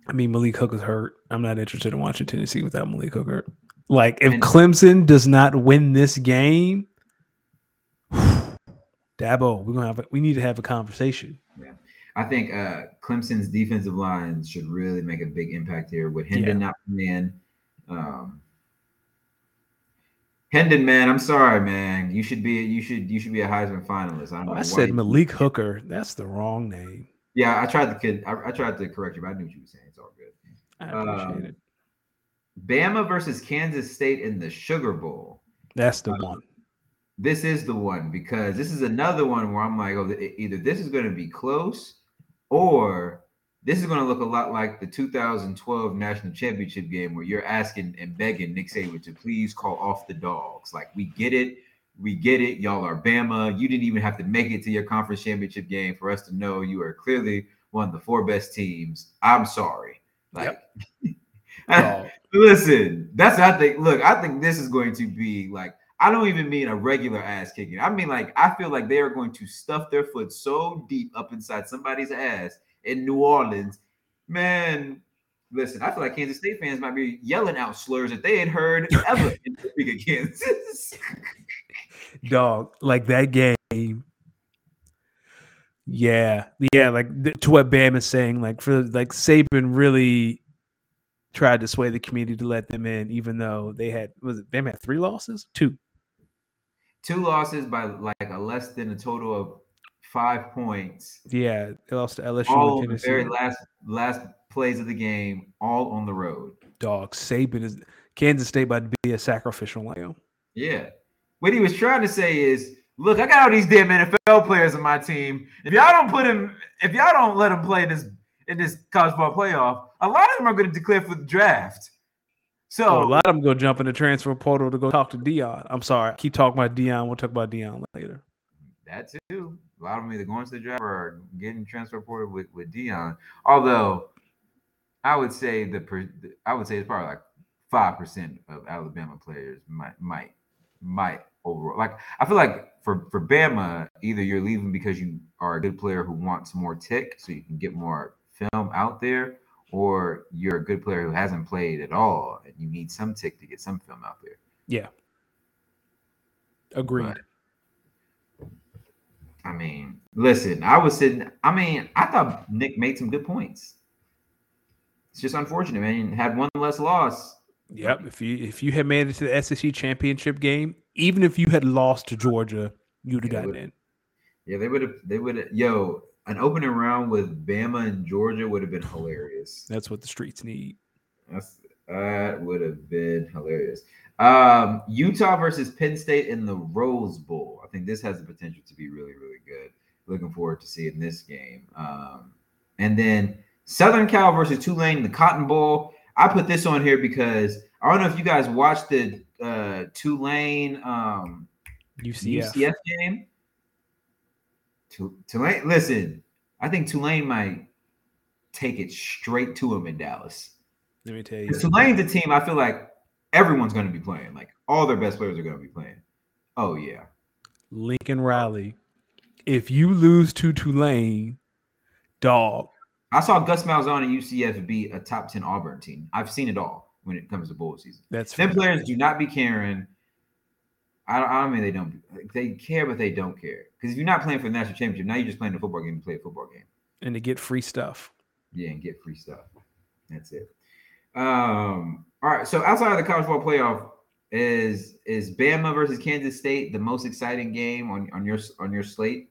I mean, Malik Hooker's hurt. I'm not interested in watching Tennessee without Malik Hooker. Like, if and, Clemson does not win this game, Dabo, we're gonna have a, we need to have a conversation. Yeah. I think uh, Clemson's defensive line should really make a big impact here with Hendon yeah. not playing. Um, Hendon, man, I'm sorry, man. You should be you should you should be a Heisman finalist. I, oh, I said Malik Hooker. That's the wrong name. Yeah, I tried to I, I, tried to correct you, but I knew what you were saying. It's all good. I appreciate um, it. Bama versus Kansas State in the Sugar Bowl. That's the uh, one. This is the one because this is another one where I'm like, oh, either this is going to be close or this is going to look a lot like the 2012 national championship game where you're asking and begging Nick Saban to please call off the dogs. Like, we get it. We get it. Y'all are Bama. You didn't even have to make it to your conference championship game for us to know you are clearly one of the four best teams. I'm sorry. Like, yep. listen, that's I think. Look, I think this is going to be like I don't even mean a regular ass kicking. I mean, like, I feel like they are going to stuff their foot so deep up inside somebody's ass in New Orleans. Man, listen, I feel like Kansas State fans might be yelling out slurs that they had heard ever in the big of Kansas. Dog, like that game. Yeah, yeah, like to what Bam is saying, like for like Saban really tried to sway the community to let them in, even though they had was it Bam had three losses, two two losses by like a less than a total of five points. Yeah, they lost to LSU. All the very last last plays of the game, all on the road. Dog Saban is Kansas State about to be a sacrificial lamb. Yeah, what he was trying to say is, look, I got all these damn NFL players on my team. If y'all don't put him, if y'all don't let him play this in this college ball playoff, a lot of them are going to declare for the draft. So oh, a lot of them go jump in the transfer portal to go talk to Deion. I'm sorry, keep talking about Deion. We'll talk about Deion later. That too. A lot of them either going to the draft or getting transfer portal with with Deion. Although I would say the I would say it's probably like five percent of Alabama players might might might overall. Like I feel like for for Bama, either you're leaving because you are a good player who wants more tick, so you can get more film out there, or you're a good player who hasn't played at all and you need some tick to get some film out there. Yeah. Agreed. But, I mean, listen, I was sitting, I mean, I thought Nick made some good points. It's just unfortunate, man. Had one less loss. Yep. If you if you had made it to the SEC championship game, even if you had lost to Georgia, you'd have gotten in. Yeah, they would have. They would have. Yo, an opening round with Bama and Georgia would have been hilarious. That's what the streets need. That's that would have been hilarious. Um, Utah versus Penn State in the Rose Bowl. I think this has the potential to be really, really good. Looking forward to seeing this game. Um, and then Southern Cal versus Tulane, in the Cotton Bowl. I put this on here because I don't know if you guys watched the uh, Tulane um, UCF. UCF game. Tulane, listen, I think Tulane might take it straight to him in Dallas. Let me tell you, Tulane's a team. I feel like everyone's going to be playing. Like all their best players are going to be playing. Oh yeah, Lincoln Riley. If you lose to Tulane, dog. I saw Gus Malzahn and UCF be a top ten Auburn team. I've seen it all when it comes to bowl season. That's them players do not be caring I don't, I don't mean they don't. They care, but they don't care. Because if you're not playing for the national championship, now you're just playing a football game to play a football game. And to get free stuff. Yeah, and get free stuff. That's it. Um. All right. So outside of the college football playoff, is is Bama versus Kansas State the most exciting game on on your on your slate?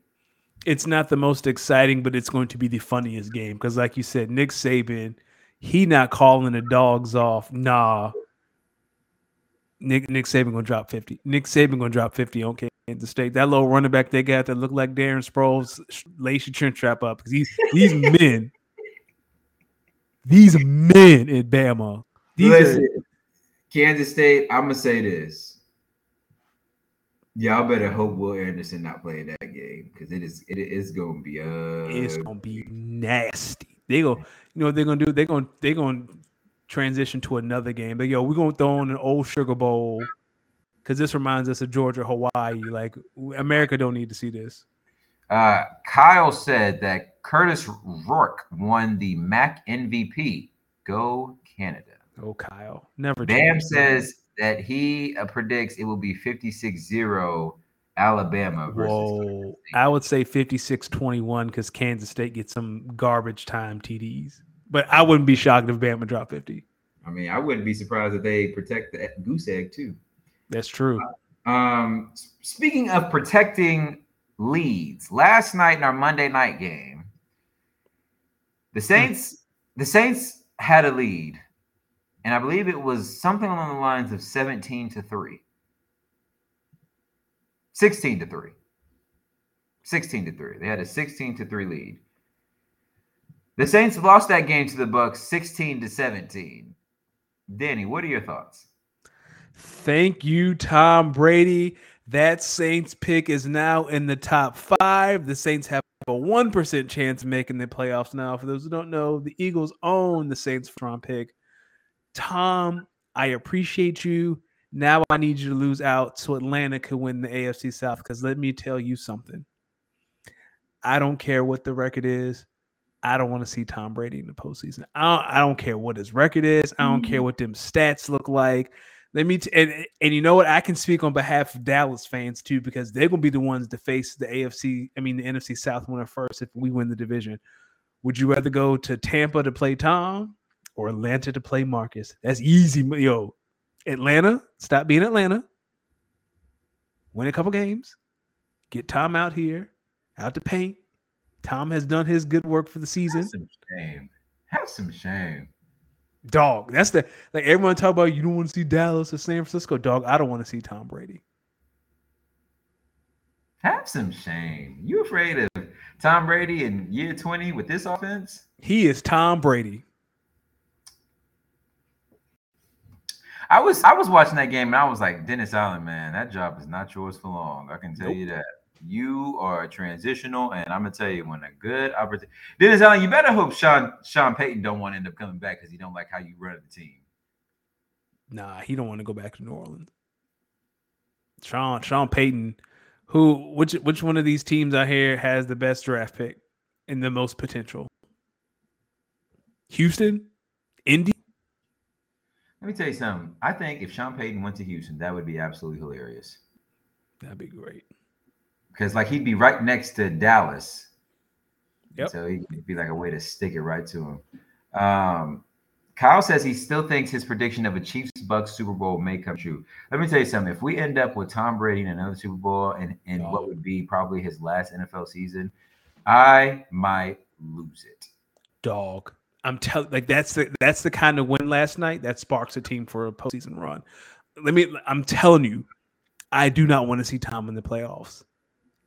It's not the most exciting, but it's going to be the funniest game because, like you said, Nick Saban, he not calling the dogs off. Nah, Nick Nick Saban gonna drop fifty. Nick Saban gonna drop fifty on Kansas State. That little running back they got that look like Darren Sproles, lace your chin trap up because these these men, these men in Bama. These Listen, are, Kansas State. I'm gonna say this. Y'all better hope Will Anderson not play that game because it is it is gonna be uh it's gonna be nasty. They go, you know what they're gonna do? They're gonna they're gonna transition to another game. But yo, we're gonna throw in an old sugar bowl because this reminds us of Georgia, Hawaii. Like America don't need to see this. Uh, Kyle said that Kurtis Rourke won the MAC MVP. Go Canada. Oh, Kyle. Never. Bam says that he uh, predicts it will be 56 0 Alabama versus. Whoa. I would say 56 21 because Kansas State gets some garbage time TDs. But I wouldn't be shocked if Bama dropped 50. I mean, I wouldn't be surprised if they protect the goose egg too. That's true. Um, speaking of protecting leads, last night in our Monday night game, the Saints, the Saints had a lead, and I believe it was something along the lines of 17 to 3. 16 to 3. 16 to 3. They had a 16 to 3 lead. The Saints lost that game to the Bucs 16 to 17. Danny, what are your thoughts? Thank you, Tom Brady. That Saints pick is now in the top five. The Saints have a 1% chance of making the playoffs now. For those who don't know, the Eagles own the Saints round pick. Tom, I appreciate you. Now I need you to lose out so Atlanta could win the AFC South. Because let me tell you something. I don't care what the record is. I don't want to see Tom Brady in the postseason. I don't, I don't care what his record is. I don't mm-hmm. care what them stats look like. Let me t- and and you know what? I can speak on behalf of Dallas fans too because they're gonna be the ones to face the AFC. I mean the NFC South winner first if we win the division. Would you rather go to Tampa to play Tom or Atlanta to play Marcus? That's easy, yo. Atlanta, stop being Atlanta. Win a couple games. Get Tom out here, out to paint. Tom has done his good work for the season. Have some shame. Have some shame. Dog. That's the like everyone talk about you don't want to see Dallas or San Francisco. Dog, I don't want to see Tom Brady. Have some shame. You afraid of Tom Brady in year 20 with this offense? He is Tom Brady. I was I was watching that game and I was like, Dennis Allen, man, that job is not yours for long. I can tell nope. you that. You are transitional, and I'm gonna tell you when a good opportunity. Dennis Allen, you better hope Sean Sean Payton don't want to end up coming back because he don't like how you run the team. Nah, he don't want to go back to New Orleans. Sean Sean Payton, who which which one of these teams out here has the best draft pick and the most potential? Houston, Indy. Let me tell you something. I think if Sean Payton went to Houston, that would be absolutely hilarious. That'd be great because like he'd be right next to Dallas. Yep. So he'd be like a way to stick it right to him. Um, Kyle says he still thinks his prediction of a Chiefs Bucs Super Bowl may come true. Let me tell you something. If we end up with Tom Brady in another Super Bowl and, and oh. what would be probably his last NFL season, I might lose it. Dog. I'm telling like that's the that's the kind of win last night that sparks a team for a postseason run. Let me I'm telling you, I do not want to see Tom in the playoffs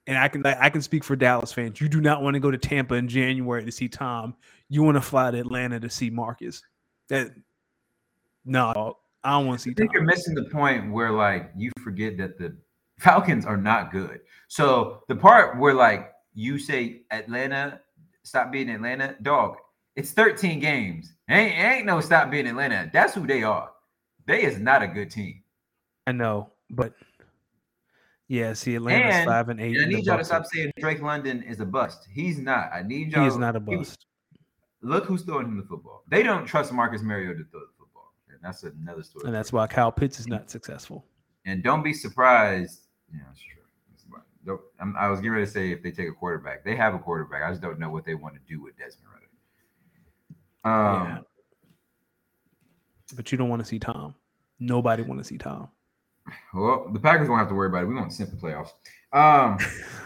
and I can I can speak for Dallas fans. You do not want to go to Tampa in January to see Tom. You want to fly to Atlanta to see Marcus. That no, I don't want to see. I think Tom. you're missing the point where like you forget that the Falcons are not good. So the part where like you say Atlanta, stop being Atlanta, dog. It's 13 games. Ain't ain't no stop being Atlanta. That's who they are. They is not a good team. I know, but yeah, see, Atlanta's and, five and eight. And I need y'all to stop saying Drake London is a bust. He's not. I need y'all. He is not a bust. Look who's throwing him the football. They don't trust Marcus Mariota to throw the football, and that's another story. And that's why Kyle Pitts is not successful. And don't be surprised. Yeah, that's true. That's I was getting ready to say if they take a quarterback, they have a quarterback. I just don't know what they want to do with Desmond Ridder. Um, yeah. But you don't want to see Tom. Nobody want to see Tom. Well, the Packers won't have to worry about it. We won't snip the playoffs. Um,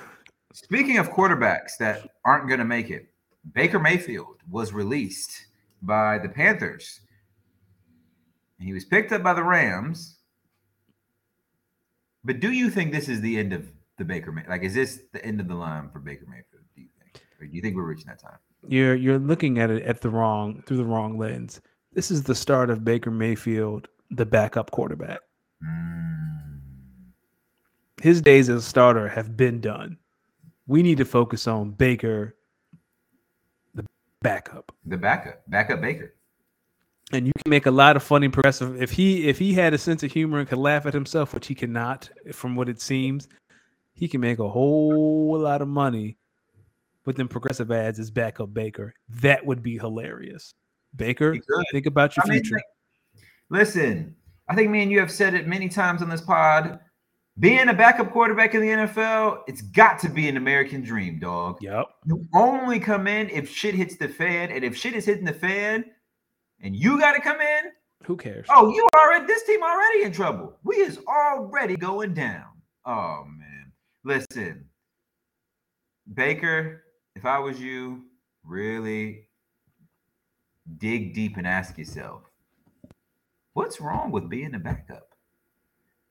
speaking of quarterbacks that aren't going to make it, Baker Mayfield was released by the Panthers. And he was picked up by the Rams. But do you think this is the end of the Baker May? Like, is this the end of the line for Baker Mayfield? Do you think, or do you think we're reaching that time? You're you're looking at it at the wrong through the wrong lens. This is the start of Baker Mayfield, the backup quarterback. His days as a starter have been done. We need to focus on Baker, the backup. The backup, backup Baker. and you can make a lot of funny progressive if he if he had a sense of humor and could laugh at himself, which he cannot, from what it seems, he can make a whole lot of money with them progressive ads as backup Baker. That would be hilarious. Baker, think about your I future. Mean, listen, I think me and you have said it many times on this pod. Being a backup quarterback in the NFL, it's got to be an American dream, dog. Yep. You only come in if shit hits the fan, and if shit is hitting the fan, and you got to come in. Who cares? Oh, you are at this team already in trouble. We is already going down. Oh man, listen, Baker. If I was you, really dig deep and ask yourself, what's wrong with being a backup?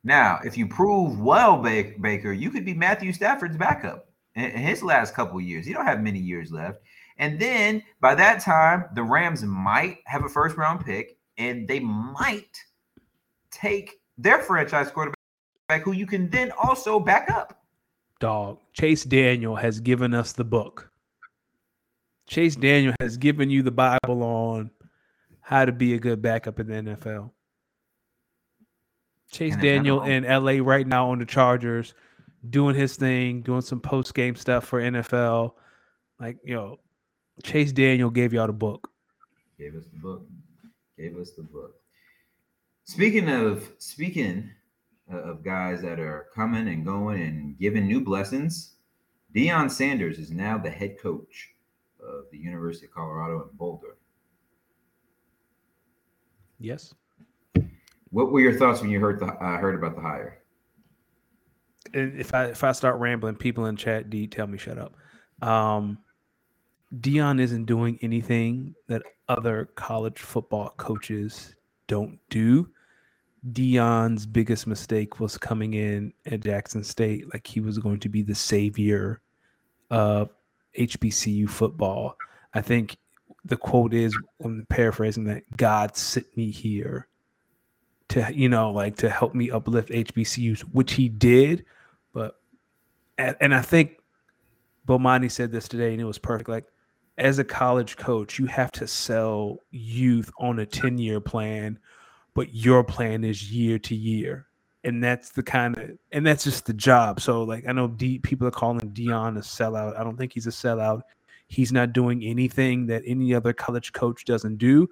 Now, if you prove well, Baker, you could be Matthew Stafford's backup in his last couple years. You don't have many years left. And then by that time, the Rams might have a first round pick and they might take their franchise quarterback who you can then also back up. Dog, Chase Daniel has given us the book. Chase Daniel has given you the Bible on how to be a good backup in the NFL. Chase NFL. Daniel in LA right now on the Chargers, doing his thing, doing some post game stuff for NFL. Like, you know, Chase Daniel gave y'all the book. Gave us the book. Gave us the book. Speaking of speaking uh, of guys that are coming and going and giving new blessings, Deion Sanders is now the head coach of the University of Colorado in Boulder. Yes. What were your thoughts when you heard the uh, heard about the hire? And If I if I start rambling, people in chat D tell me shut up. Um, Deion isn't doing anything that other college football coaches don't do. Deion's biggest mistake was coming in at Jackson State like he was going to be the savior of HBCU football. I think the quote is, I'm paraphrasing that, God sent me here to, you know, like to help me uplift HBCUs, which he did. But, and I think Bomani said this today and it was perfect. Like, as a college coach, you have to sell youth on a 10 year plan, but your plan is year to year. And that's the kind of, and that's just the job. So, like, I know D, people are calling Deion a sellout. I don't think he's a sellout. He's not doing anything that any other college coach doesn't do.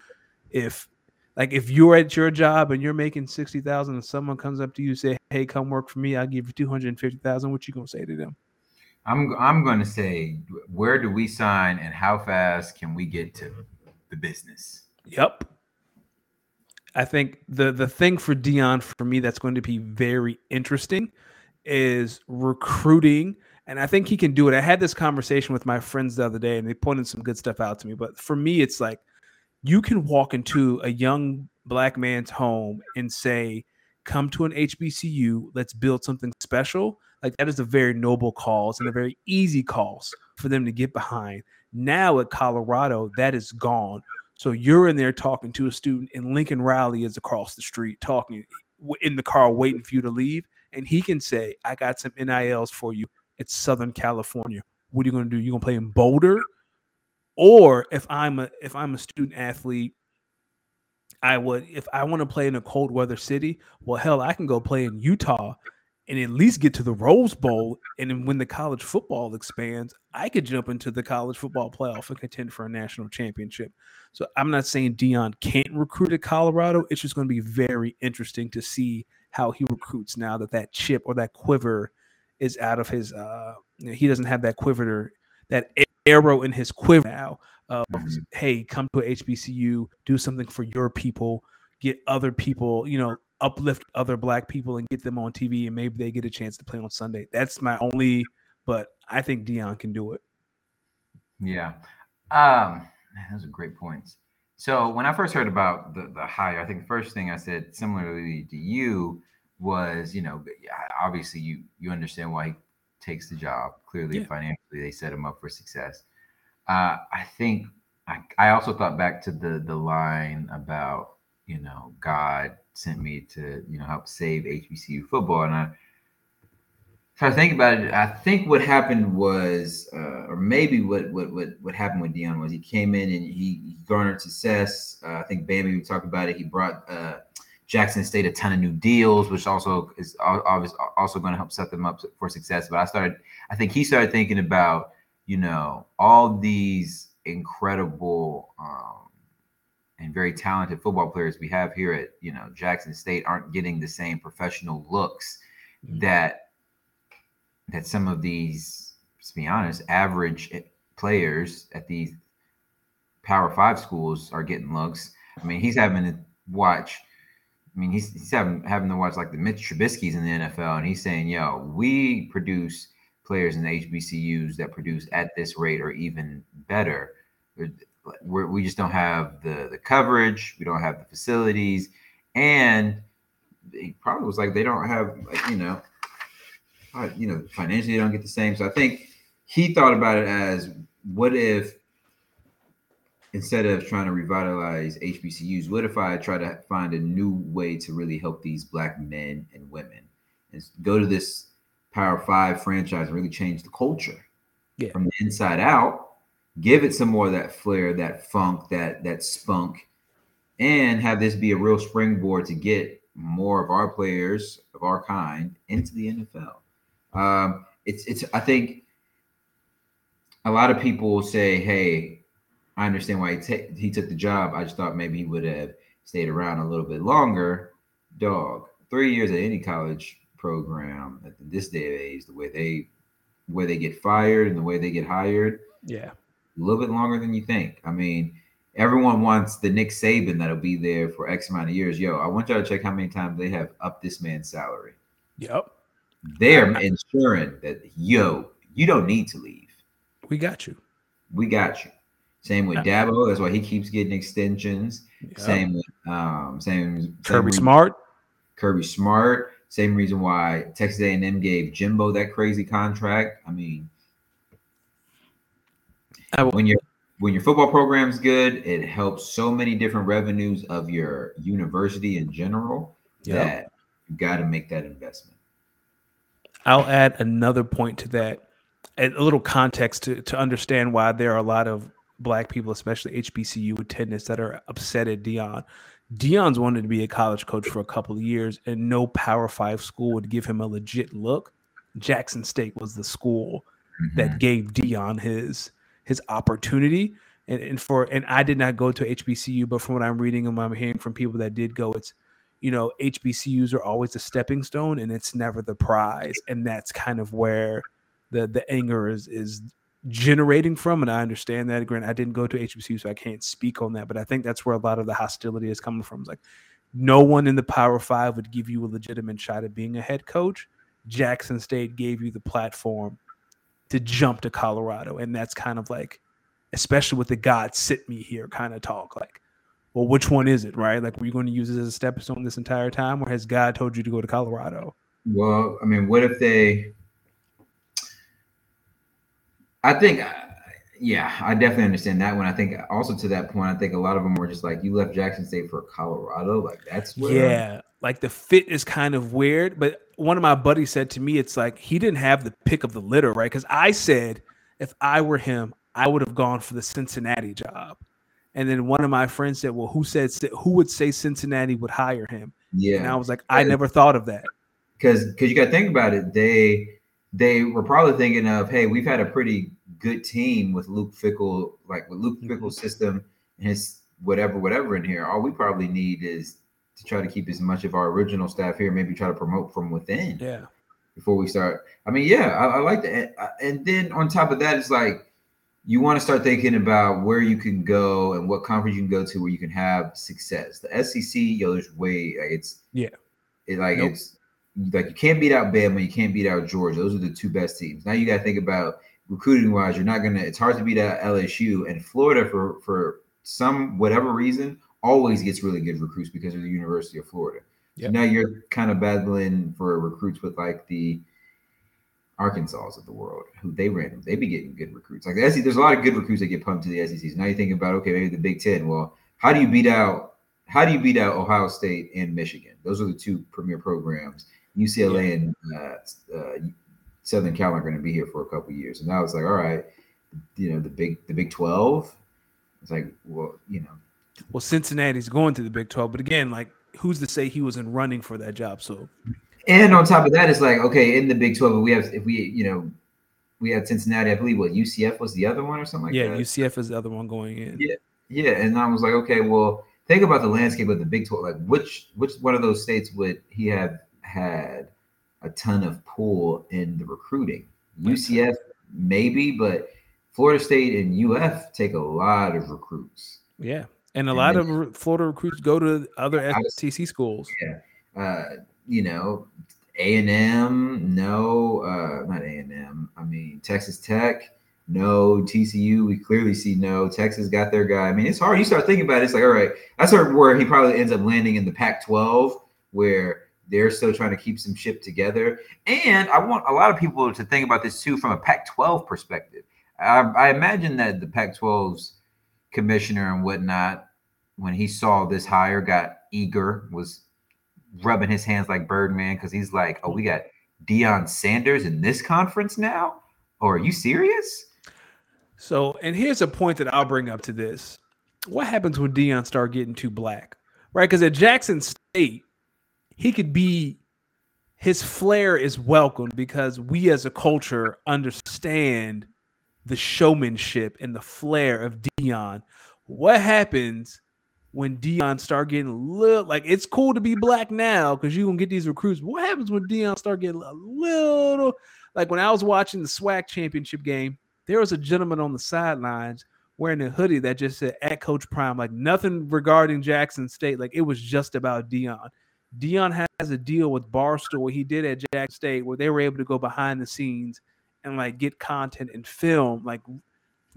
If, like, if you're at your job and you're making 60,000 and someone comes up to you and say, Hey, come work for me, I'll give you 250,000, what you going to say to them? I'm I'm going to say, where do we sign, and how fast can we get to the business? Yep. I think the the thing for Deion for me that's going to be very interesting is recruiting, and I think he can do it. I had this conversation with my friends the other day, and they pointed some good stuff out to me. But for me, it's like you can walk into a young black man's home and say, "Come to an HBCU, let's build something special." Like that is a very noble cause and a very easy cause for them to get behind. Now at Colorado, that is gone. So you're in there talking to a student, and Lincoln Riley is across the street talking in the car, waiting for you to leave. And he can say, I got some NILs for you. It's Southern California. What are you going to do? You're going to play in Boulder? Or if I'm a if I'm a student athlete, I would if I want to play in a cold weather city, well hell, I can go play in Utah and at least get to the Rose Bowl. And then when the college football expands, I could jump into the college football playoff and contend for a national championship. So I'm not saying Deion can't recruit at Colorado. It's just going to be very interesting to see how he recruits now that that chip or that quiver is out of his. Uh, you know, he doesn't have that quiver, that arrow in his quiver now. Of mm-hmm. hey, come to HBCU, do something for your people, get other people, you know, uplift other black people and get them on TV and maybe they get a chance to play on Sunday. That's my only but I think Deion can do it. Yeah. Um those are great points. So when I first heard about the, the hire, I think the first thing I said similarly to you was, you know, obviously you you understand why he takes the job. Clearly yeah. financially they set him up for success. Uh, I think I, I also thought back to the the line about, you know, God sent me to you know help save HBCU football, and I If I think about it, I think what happened was, uh, or maybe what, what what what happened with Deion was he came in and he, garnered success. Uh, I think Bambi we talked about it. He brought uh, Jackson State a ton of new deals, which also is obviously also going to help set them up for success. But I started, I think he started thinking about, you know, all these incredible um, and very talented football players we have here at you know Jackson State aren't getting the same professional looks mm-hmm. that that some of these, to be honest, average players at these Power Five schools are getting looks. I mean, he's having to watch. I mean, he's, he's having having to watch like the Mitch Trubisky's in the NFL, and he's saying, "Yo, we produce players in the HBCUs that produce at this rate or even better. We're, we just don't have the the coverage, we don't have the facilities, and he probably was like they don't have like you know uh, you know, financially they don't get the same. So I think he thought about it as what if instead of trying to revitalize HBCUs, what if I try to find a new way to really help these black men and women and go to this Power Five franchise and really change the culture yeah. from the inside out, give it some more of that flair, that funk, that that spunk, and have this be a real springboard to get more of our players of our kind into the NFL. Um, it's it's I think a lot of people say, "Hey, I understand why he, t- he took the job. I just thought maybe he would have stayed around a little bit longer." Dog, three years at any college program at this day of age, the way they where they get fired and the way they get hired, yeah, a little bit longer than you think. I mean, everyone wants the Nick Saban that'll be there for X amount of years. Yo, I want y'all to check how many times they have upped this man's salary. Yep. They're ensuring that yo, you don't need to leave. We got you. We got you. Same with yeah. Dabo. That's why he keeps getting extensions. Yep. Same with um, same Kirby same Smart. Kirby Smart. Same reason why Texas A&M gave Jimbo that crazy contract. I mean, I when your when your football program's good, it helps so many different revenues of your university in general yep. that you got to make that investment. I'll add another point to that, a little context to, to understand why there are a lot of black people, especially HBCU attendants, that are upset at Deion. Deion's wanted to be a college coach for a couple of years, and no Power Five school would give him a legit look. Jackson State was the school mm-hmm. that gave Deion his his opportunity. And, and for and I did not go to HBCU, but from what I'm reading and what I'm hearing from people that did go, it's you know, HBCUs are always a stepping stone and it's never the prize. And that's kind of where the the anger is is generating from. And I understand that. Grant, I didn't go to HBCU, so I can't speak on that. But I think that's where a lot of the hostility is coming from. It's like no one in the Power Five would give you a legitimate shot at being a head coach. Jackson State gave you the platform to jump to Colorado. And that's kind of like, especially with the God sit me here kind of talk. Like well, which one is it, right? Like, were you going to use this as a stepping stone this entire time, or has God told you to go to Colorado? Well, I mean, what if they? I think, uh, yeah, I definitely understand that one. I think also to that point, I think a lot of them were just like, you left Jackson State for Colorado, like that's where. Yeah, like the fit is kind of weird. But one of my buddies said to me, it's like he didn't have the pick of the litter, right? Because I said, if I were him, I would have gone for the Cincinnati job. And then one of my friends said, "Well, who said who would say Cincinnati would hire him?" Yeah, and I was like, "I never thought of that." Because because you got to think about it, they they were probably thinking of, "Hey, we've had a pretty good team with Luke Fickell, like with Luke mm-hmm. System and his whatever whatever in here. All we probably need is to try to keep as much of our original staff here, maybe try to promote from within." Yeah. Before we start, I mean, yeah, I, I like that. And then on top of that, it's like you want to start thinking about where you can go and what conference you can go to where you can have success. The SEC, yo, there's way like it's yeah, it like nope. it's like you can't beat out Bama, you can't beat out Georgia. Those are the two best teams. Now you got to think about recruiting wise. You're not gonna. It's hard to beat out LSU and Florida for for some whatever reason always gets really good recruits because of the University of Florida. Yep. So now you're kind of battling for recruits with like the Arkansas of the world, who they ran, they be getting good recruits. Like the SEC, there's a lot of good recruits that get pumped to the SEC. So now you think about okay, maybe the Big Ten. Well, how do you beat out? How do you beat out Ohio State and Michigan? Those are the two premier programs. UCLA and uh, uh, Southern Cal aren't going to be here for a couple years. And I was like, all right, you know, the big the Big Twelve. It's like, well, you know, well, Cincinnati's going to the Big Twelve, but again, like, who's to say he wasn't running for that job? So, and on top of that, it's like, okay, in the Big Twelve, we have if we, you know, we had Cincinnati. I believe what UCF was the other one or something like yeah, that. Yeah, UCF is the other one going in. Yeah, yeah, and I was like, okay, well, think about the landscape of the Big Twelve. Like, which which one of those states would he have had a ton of pull in the recruiting? UCF maybe, but Florida State and UF take a lot of recruits. Yeah, and a and lot of Florida recruits go to other SEC schools. Yeah, uh, you know, A and M, no, uh, not A and M. I mean Texas Tech, no. TCU, we clearly see no. Texas got their guy. I mean, it's hard. You start thinking about it. It's like, all right, that's where he probably ends up landing in the Pac-12, where they're still trying to keep some ship together. And I want a lot of people to think about this too from a Pac-12 perspective. I, I imagine that the Pac-12's commissioner and whatnot, when he saw this hire, got eager, was rubbing his hands like Birdman because he's like, "Oh, we got Deion Sanders in this conference now? Or are you serious?" So, and here's a point that I'll bring up to this: What happens when Deion start getting too black, right? Because at Jackson State, he could be his flair is welcomed because we as a culture understand the showmanship and the flair of Deion. What happens when Deion start getting a little like it's cool to be black now because you gonna get these recruits. What happens when Deion start getting a little like when I was watching the SWAC championship game, there was a gentleman on the sidelines wearing a hoodie that just said at Coach Prime, like nothing regarding Jackson State, like it was just about Deion. Deion has a deal with Barstool. He did at Jack State where they were able to go behind the scenes and like get content and film, like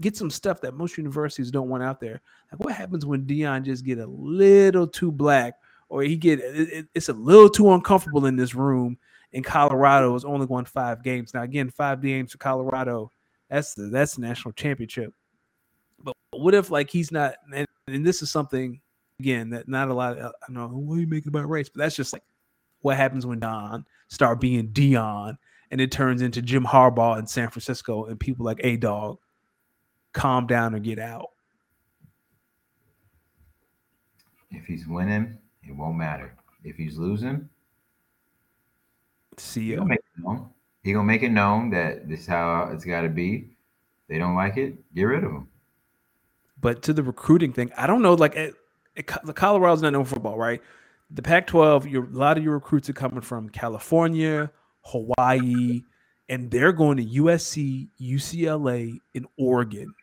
get some stuff that most universities don't want out there. Like what happens when Deion just get a little too black or he get it, it's a little too uncomfortable in this room in Colorado is only won five games. Now again, five games for Colorado, that's the that's the national championship. But what if like he's not and, and this is something again that not a lot of, I don't know what are you making about race, but that's just like what happens when Don start being Deion, and it turns into Jim Harbaugh in San Francisco and people like a dog calm down or get out. If he's winning, it won't matter. If he's losing, see you. He gonna make it known that this is how it's got to be. They don't like it, get rid of him. But to the recruiting thing, I don't know. Like, eh, it, the Colorado's not known for football, right? The Pac-12, your, a lot of your recruits are coming from California, Hawaii, and they're going to USC, UCLA, and Oregon,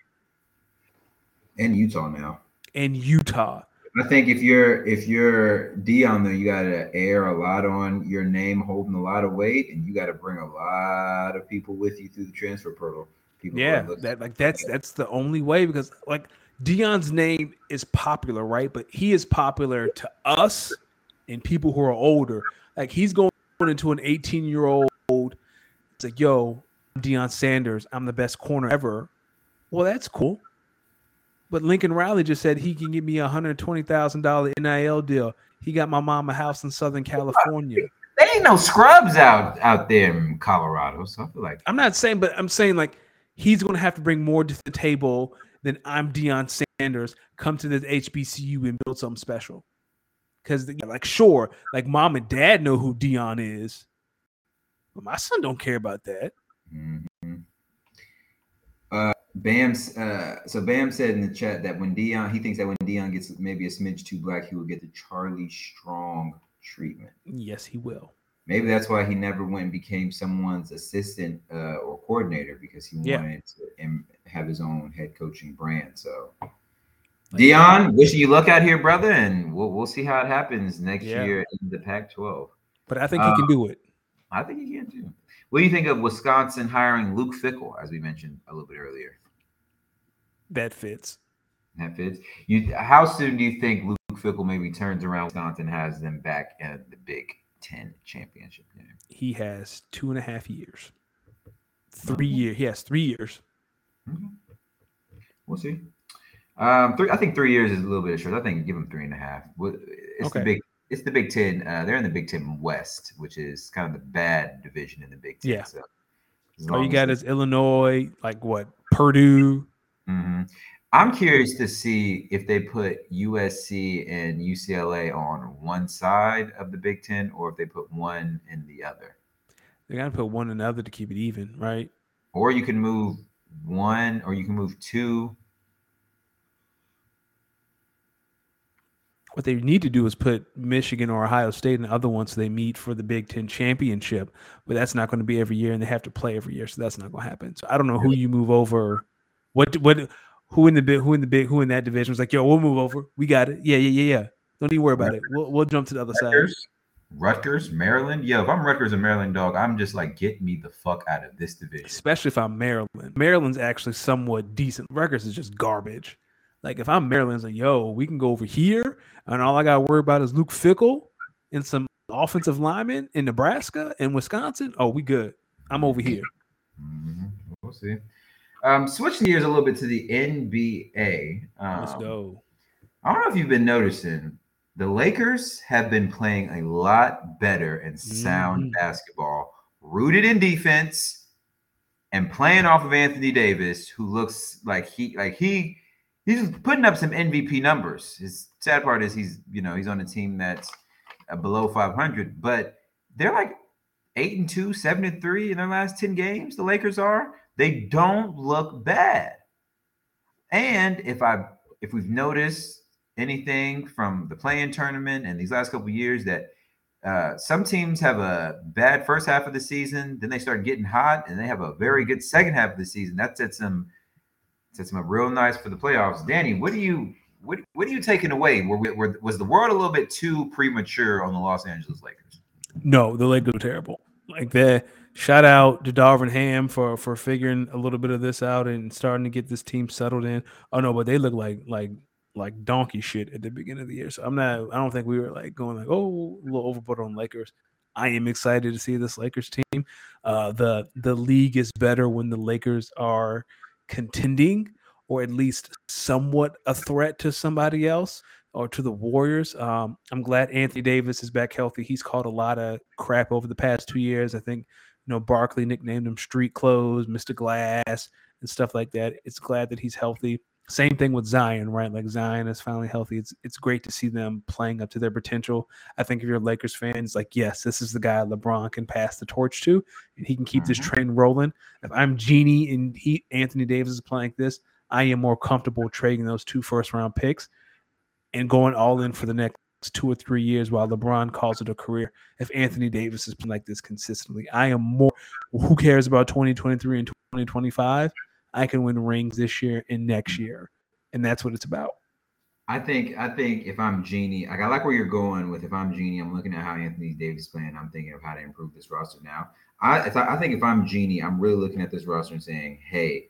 and Utah now, and Utah. I think if you're if you're Deion there, you got to air a lot on your name, holding a lot of weight, and you got to bring a lot of people with you through the transfer portal. People yeah, that like that's that's the only way because like Deion's name is popular, right? But he is popular to us and people who are older. Like he's going into an 18 year old. It's like, yo, I'm Deion Sanders. I'm the best corner ever. Well, that's cool. But Lincoln Riley just said he can give me a hundred twenty thousand dollar NIL deal. He got my mom a house in Southern California. There ain't no scrubs out out there in Colorado. So I feel like I'm not saying, but I'm saying like he's going to have to bring more to the table than I'm Deion Sanders. Come to this HBCU and build something special. Because like sure, like mom and dad know who Deion is, but my son don't care about that. Mm-hmm. Uh, Bam, uh, so Bam said in the chat that when Deion, he thinks that when Deion gets maybe a smidge too black, he will get the Charlie Strong treatment. Yes, he will. Maybe that's why he never went and became someone's assistant uh, or coordinator because he yeah. wanted to have his own head coaching brand. So Deion, wishing you luck out here, brother, and we'll we'll see how it happens next yeah. year in the Pac-12. But I think he can do it. I think he can too. What do you think of Wisconsin hiring Luke Fickell, as we mentioned a little bit earlier? That fits. That fits. You, how soon do you think Luke Fickell maybe turns around? Wisconsin has them back at the Big Ten championship game. He has two and a half years. 3 mm-hmm. years. He has three years. Mm-hmm. We'll see. Um, three. I think three years is a little bit short. I think give them three and a half. It's okay. the big. It's the Big Ten. Uh, they're in the Big Ten West, which is kind of the bad division in the Big Ten. Yeah. So All you got is Illinois, like what Purdue. Mm-hmm. I'm curious to see if they put USC and UCLA on one side of the Big Ten or if they put one in the other. They got to put one in the other to keep it even, right? Or you can move one, or you can move two. What they need to do is put Michigan or Ohio State and the other ones so they meet for the Big Ten championship, but that's not going to be every year, and they have to play every year, so that's not going to happen. So I don't know who you move over. What what who in the big who in the big who in that division was like, yo, we'll move over. We got it. Yeah, yeah, yeah, yeah. Don't even worry about it. We'll we'll jump to the other side. Rutgers, Maryland. Yo, if I'm Rutgers and Maryland, dog, I'm just like, get me the fuck out of this division. Especially if I'm Maryland. Maryland's actually somewhat decent. Rutgers is just garbage. Like if I'm Maryland, it's like, yo, we can go over here, and all I gotta worry about is Luke Fickell and some offensive linemen in Nebraska and Wisconsin. Oh, we good. I'm over here. Mm-hmm. We'll see. Um, switching gears a little bit to the NBA. Um, Let's go. I don't know if you've been noticing, the Lakers have been playing a lot better and sound Mhm. basketball, rooted in defense, and playing off of Anthony Davis, who looks like he like he he's putting up some MVP numbers. His sad part is he's you know he's on a team that's uh, below 500, but they're like eight and two, seven and three in their last 10 games. The Lakers are. They don't look bad. And if I if we've noticed anything from the play-in tournament and these last couple years that uh, some teams have a bad first half of the season, then they start getting hot, and they have a very good second half of the season. That sets them sets them up real nice for the playoffs. Danny, what do you what what are you taking away? Were, were was the world a little bit too premature on the Los Angeles Lakers? No, the Lakers were terrible. Like that. Shout out to Darvin Ham for for figuring a little bit of this out and starting to get this team settled in. Oh no, but they look like like like donkey shit at the beginning of the year. So I'm not. I don't think we were like going like oh a little overboard on Lakers. I am excited to see this Lakers team. Uh, the the league is better when the Lakers are contending or at least somewhat a threat to somebody else or to the Warriors. Um, I'm glad Anthony Davis is back healthy. He's caught a lot of crap over the past two years. I think you know Barkley nicknamed him Street Clothes, Mr. Glass, and stuff like that. It's glad that he's healthy. Same thing with Zion, right? Like Zion is finally healthy. It's it's great to see them playing up to their potential. I think if you're Lakers fans, like, yes, this is the guy LeBron can pass the torch to, and he can keep this Mhm. train rolling. If I'm Jeanie and he Anthony Davis is playing like this, I am more comfortable trading those two first round picks and going all in for the next two or three years while LeBron calls it a career. If Anthony Davis is playing like this consistently, I am more. Who cares about 2023 and 2025? I can win rings this year and next mm-hmm. year, and that's what it's about. I think I think if I'm Jeanie, like I like where you're going with. If I'm Jeanie, I'm looking at how Anthony Davis is playing. I'm thinking of how to improve this roster now. I I, think if I'm Jeanie, I'm really looking at this roster and saying, hey,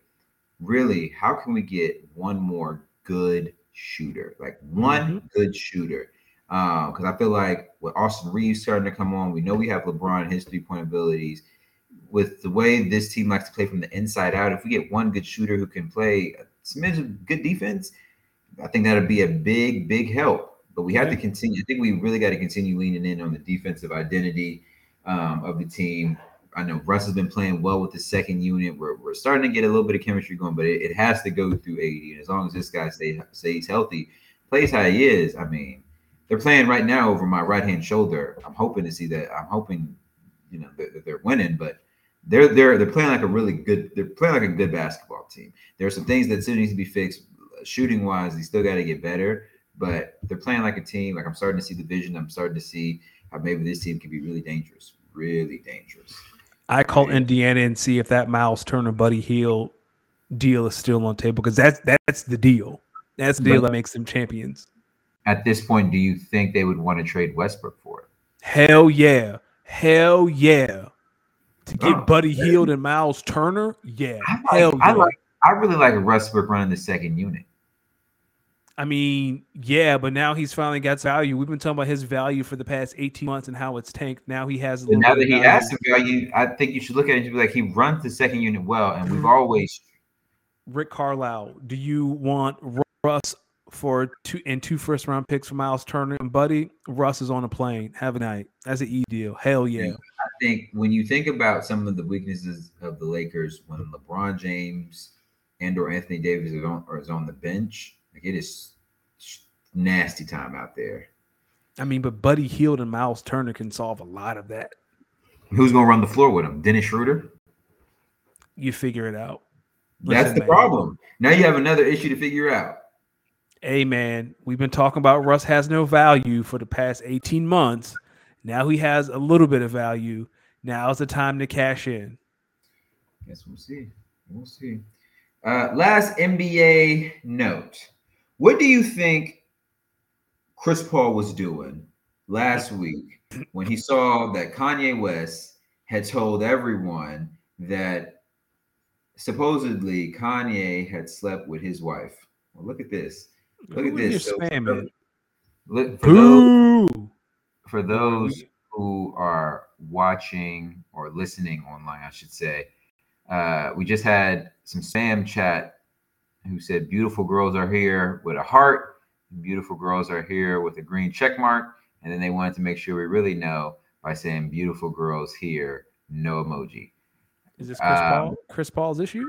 really, how can we get one more good shooter, like one mm-hmm. good shooter? Uh, because I feel like with Austin Reaves starting to come on, we know we have LeBron and his three point abilities. With the way this team likes to play from the inside out, if we get one good shooter who can play a smidge of good defense, I think that'd be a big, big help. But we have to continue. I think we really got to continue leaning in on the defensive identity um, of the team. I know Russ has been playing well with the second unit. We're, we're starting to get a little bit of chemistry going, but it, it has to go through AD. And as long as this guy stay, stays healthy, plays how he is, I mean, they're playing right now over my right hand shoulder. I'm hoping to see that. I'm hoping, you know, that, that they're winning, but they're they're they're playing like a really good. They're playing like a good basketball team. There are some things that still needs to be fixed. Uh, Shooting wise, they still got to get better, but they're playing like a team. Like I'm starting to see the vision. I'm starting to see how maybe this team can be really dangerous, really dangerous. I call Indiana and see if that Miles Turner Buddy Hield deal is still on table because that's that's the deal. That's the deal that makes them champions. At this point, do you think they would want to trade Westbrook for it? Hell yeah. Hell yeah. To get Oh, Buddy Hield and Miles Turner, yeah. I like, Hell yeah. I like. I really like Westbrook running the second unit. I mean, yeah, but now he's finally got value. We've been talking about his value for the past 18 months and how it's tanked. Now he has a little now that he has some value, I think you should look at it and be like, he runs the second unit well, and we've mm-hmm. always Rick Carlisle, do you want Russ for two and two first round picks for Miles Turner and Buddy? Russ is on a plane. Have a night. That's an E deal. Hell yeah. Think when you think about some of the weaknesses of the Lakers when LeBron James and or Anthony Davis is on, or is on the bench, like it is nasty time out there. I mean, but Buddy Hield and Miles Turner can solve a lot of that. Who's gonna run the floor with him? Dennis Schroeder. You figure it out. That's the man. problem. Now you have another issue to figure out. Hey man, we've been talking about Russ has no value for the past 18 months. Now he has a little bit of value. Now's the time to cash in. Guess we'll see. We'll see. Uh, last NBA note. What do you think Chris Paul was doing last week when he saw that Kanye West had told everyone that supposedly Kanye had slept with his wife? Well, look at this. Look at Who this. So, look Boo! For those who are watching or listening online, I should say, uh, we just had some Sam chat who said beautiful girls are here with a heart, beautiful girls are here with a green check mark, and then they wanted to make sure we really know by saying beautiful girls here, no emoji. Is this Chris Um, Paul? Chris Paul's issue?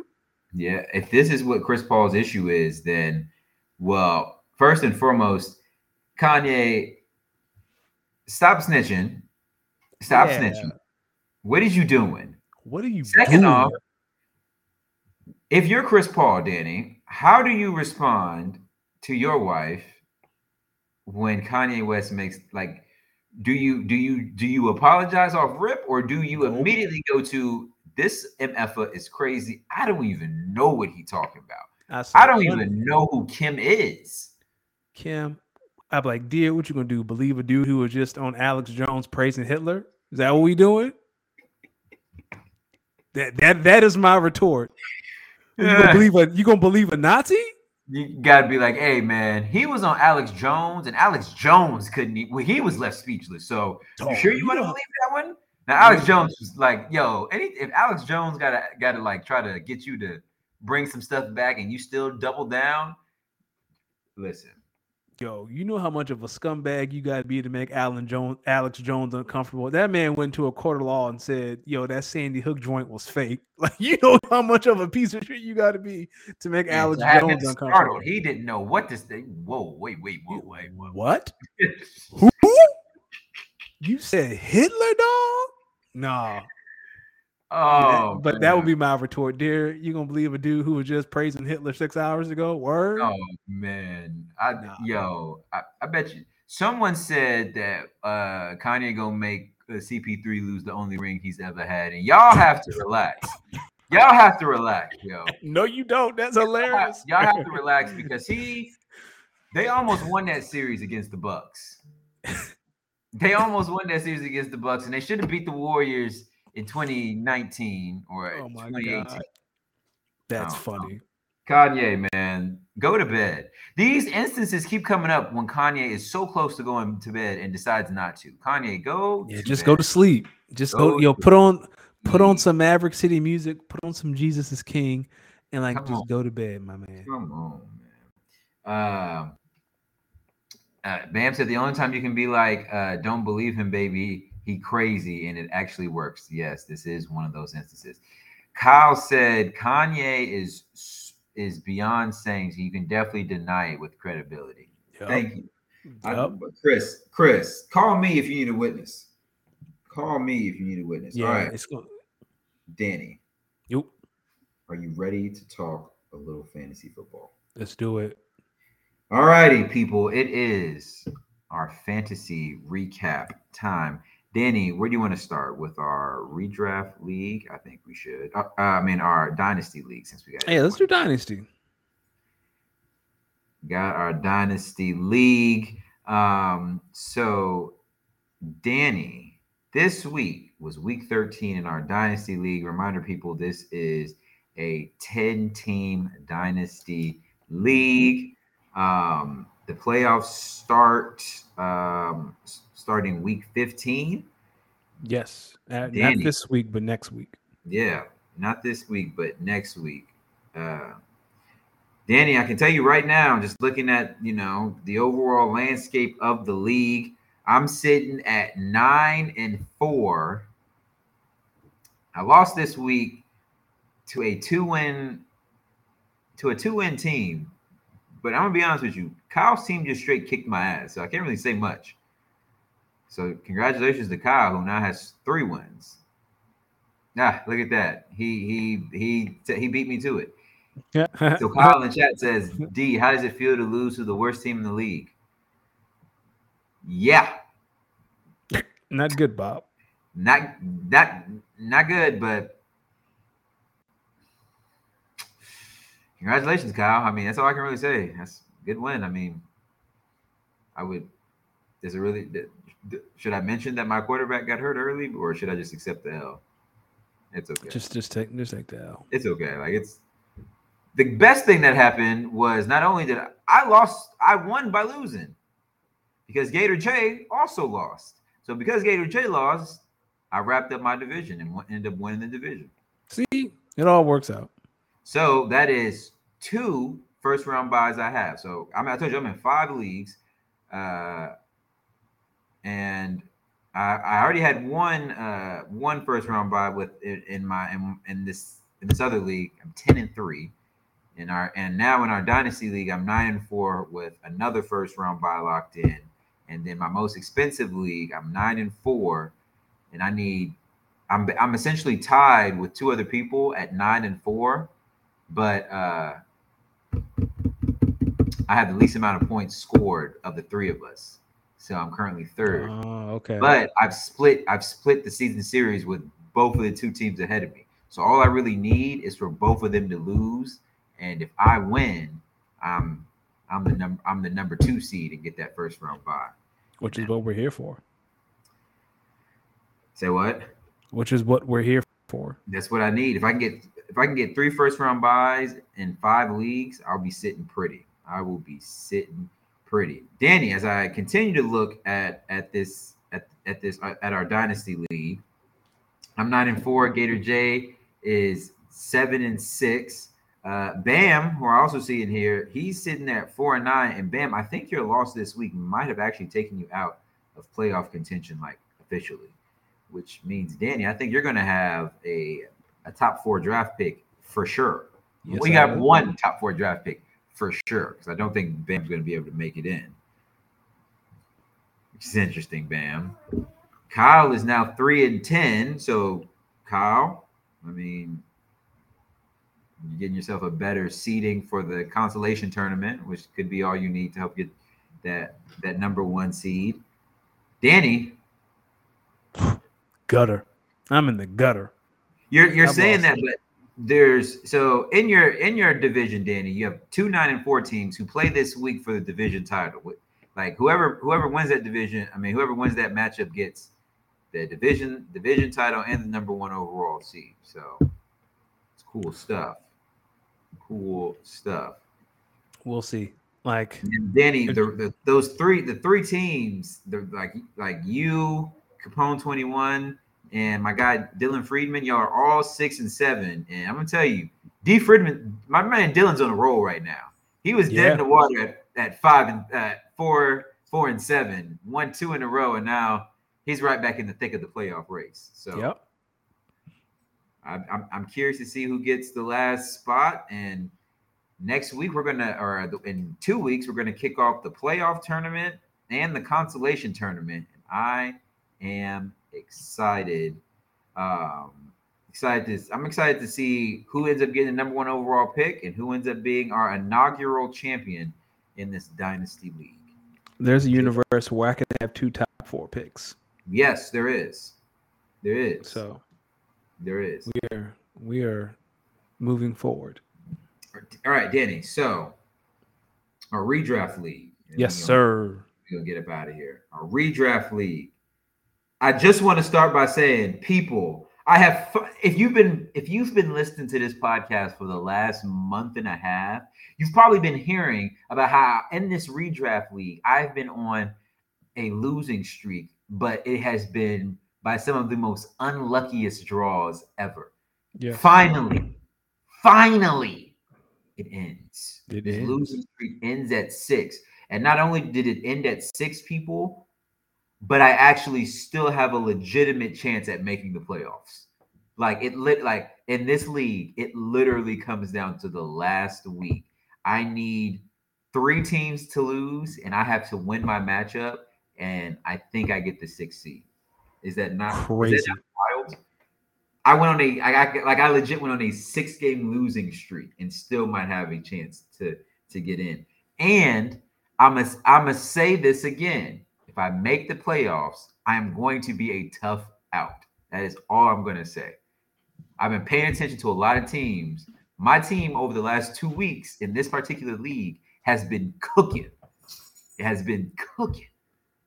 Yeah, if this is what Chris Paul's issue is, then well, first and foremost, Kanye, stop snitching. Stop Yeah. snitching. What is you doing? What are you Second doing? off, if you're Chris Paul, Danny, how do you respond to your wife when Kanye West makes like do you do you do you apologize off rip or do you Nope. immediately go to this MFA is crazy? I don't even know what he talking about. said, I don't even know who Kim is. Kim. I'm like, dear, what you gonna do? Believe a dude who was just on Alex Jones praising Hitler? Is that what we doing? That that that is my retort. You gonna believe a you gonna believe a Nazi? You gotta be like, hey man, he was on Alex Jones, and Alex Jones couldn't. e- Well, he was left speechless. So Oh, you sure you you want to believe that one? Now Alex Jones was like, yo, any if Alex Jones gotta gotta like try to get you to bring some stuff back, and you still double down, listen. Yo, you know how much of a scumbag you gotta be to make Alan Jones Alex Jones uncomfortable. That man went to a court of law and said, Yo, that Sandy Hook joint was fake. Like you know how much of a piece of shit you gotta be to make And Alex to have him Jones startled, uncomfortable. He didn't know what to say. Whoa, wait, wait, whoa, wait, whoa. What? Who? You said Hitler, dog? Nah. Oh, but that would be my retort, dear. You gonna believe a dude who was just praising Hitler six hours ago? Word? Oh man, I Nah. yo, I, I bet you. Someone said that uh Kanye gonna make uh, CP3 lose the only ring he's ever had, and y'all have to relax. Y'all have to relax, yo. No, you don't. That's Y'all hilarious. y'all have to relax because he, they almost won that series against the Bucks. They almost won that series against the Bucks, and they should have beat the Warriors in 2019 or Oh 2018. god. That's Oh, funny. Kanye, man, go to bed. These instances keep coming up when Kanye is so close to going to bed and decides not to. Kanye, go. Yeah, to just bed. go to sleep. Just go, Go yo, put on put on some Maverick City music, put on some Jesus is King, and like Come just on. go to bed, my man. Come on, man. Um, uh, Bam said the only time you can be like, uh, "Don't believe him, baby. He crazy," and it actually works. Yes, this is one of those instances. Kyle said Kanye is is beyond saying so you can definitely deny it with credibility. Yup, Thank you. I- Chris, Chris, call me if you need a witness. Call me if you need a witness. Yeah, All right, it's going. Danny, Yep, are you ready to talk a little fantasy football? let's do it. All righty, people. It is our fantasy recap time. Danny, where do you want to start with our redraft league? I think we should. Uh, I mean, our dynasty league since we got Hey, let's do Dynasty. got our dynasty league. Um, so Danny, this week was week 13 in our dynasty league. Reminder people, this is a 10 team dynasty league. Um, the playoffs start um, starting week 15. Yes, uh, not this week, but next week. Yeah, not this week, but next week. Uh, Danny, I can tell you right now, just looking at you know the overall landscape of the league, I'm sitting at nine and four I lost this week to a two win to a two win team. But I'm gonna be honest with you, Kyle's team just straight kicked my ass, so I can't really say much. So congratulations to Kyle, who now has three wins. Ah, look at that. He he he he beat me to it. Yeah. So Kyle in the chat says, D, how does it feel to lose to the worst team in the league? Yeah. Not good, Bob. Not not not good, but congratulations, Kyle. I mean, that's all I can really say. That's a good win. I mean, I would. Is it really? Should I mention that my quarterback got hurt early, or should I just accept the L? It's okay. Just just take just take the L. It's okay. Like it's the best thing that happened was not only did I, I lost, I won by losing because Gator J also lost. So because Gator J lost, I wrapped up my division and ended up winning the division. See, it all works out. So that is two first round buys I have. So I mean, I told you I'm in five leagues, uh, and I, I already had one uh, one first round buy with in my in, in this in this other league. I'm ten and three. In our and now in our dynasty league, I'm nine and four with another first round buy locked in. And then my most expensive league, I'm nine and four and I need I'm I'm essentially tied with two other people at nine and four, but uh, I have the least amount of points scored of the three of us. So I'm currently third. Oh, okay. But I've split I've split the season series with both of the two teams ahead of me. So all I really need is for both of them to lose. And if I win, I'm I'm the number I'm the number two seed and get that first round bye. Which is what we're here for. Say what? Which is what we're here for. That's what I need. If I can get if I can get three first round buys in five leagues, I'll be sitting pretty. I will be sitting pretty. Danny, as I continue to look at at this at, at this uh, at our dynasty league, I'm nine and four. Gator J is seven and six. Uh, Bam, who I also see in here, he's sitting at four and nine. And Bam, I think your loss this week might have actually taken you out of playoff contention, like officially which means Danny, I think you're going to have a a top four draft pick for sure. Yes, we got one top four draft pick for sure because I don't think Bam's going to be able to make it in. Which is interesting, Bam. Kyle is now three and ten. So Kyle, I mean, you're getting yourself a better seeding for the consolation tournament, which could be all you need to help get that that number one seed. Danny, gutter. I'm in the gutter. You're you're I'm saying that, but there's so in your in your division, Danny, you have two nine and four teams who play this week for the division title. Like whoever whoever wins that division, I mean whoever wins that matchup gets the division division title and the number one overall seed. So it's cool stuff. Cool stuff. We'll see. Like and Danny, the, the, those three the three teams, they're like like you, Capone 21, and my guy Dylan Friedman, y'all are all six and seven. And I'm gonna tell you, D Friedman, my man Dylan's on a roll right now. He was yeah. dead in the water at, at five and uh, four, four and seven, one, two in a row, and now he's right back in the thick of the playoff race. So yep. I'm, I'm, I'm curious to see who gets the last spot. And next week we're gonna, or in two weeks, we're gonna kick off the playoff tournament and the consolation tournament. And I am excited. Um, excited to, I'm excited to see who ends up getting the number one overall pick and who ends up being our inaugural champion in this dynasty league. There's a universe where I can have two top four picks. Yes, there is. There is. So there is. We are we are moving forward. All right, Danny. So our redraft league. Yes, sir. We'll get up out of here. Our redraft league. I just want to start by saying, people, I have if you've been if you've been listening to this podcast for the last month and a half, you've probably been hearing about how in this redraft league I've been on a losing streak, but it has been by some of the most unluckiest draws ever. Yeah. Finally, finally, it ends. It this ends. losing streak ends at six. And not only did it end at six people, but I actually still have a legitimate chance at making the playoffs. Like it lit like in this league, it literally comes down to the last week. I need three teams to lose, and I have to win my matchup, and I think I get the sixth seed. Is that not crazy? That not wild? I went on a I, I like I legit went on a six game losing streak and still might have a chance to to get in. And I must I must say this again. If I make the playoffs, I am going to be a tough out. That is all I'm going to say. I've been paying attention to a lot of teams. My team over the last two weeks in this particular league has been cooking. It has been cooking.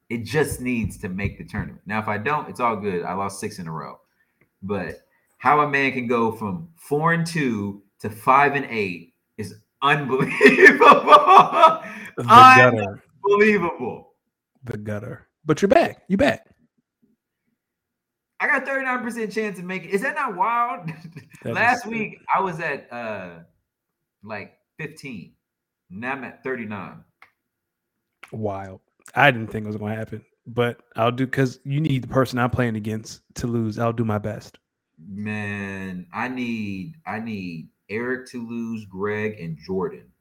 It just needs to make the tournament. Now, if I don't, it's all good. I lost six in a row. But how a man can go from four and two to five and eight is unbelievable. Unbelievable. The gutter. But you're back. You back. I got 39% chance of making. Is that not wild? That Last week I was at uh like 15. Now I'm at 39. Wild. I didn't think it was going to happen, but I'll do because you need the person I'm playing against to lose. I'll do my best. Man, I need I need Eric to lose, Greg and Jordan.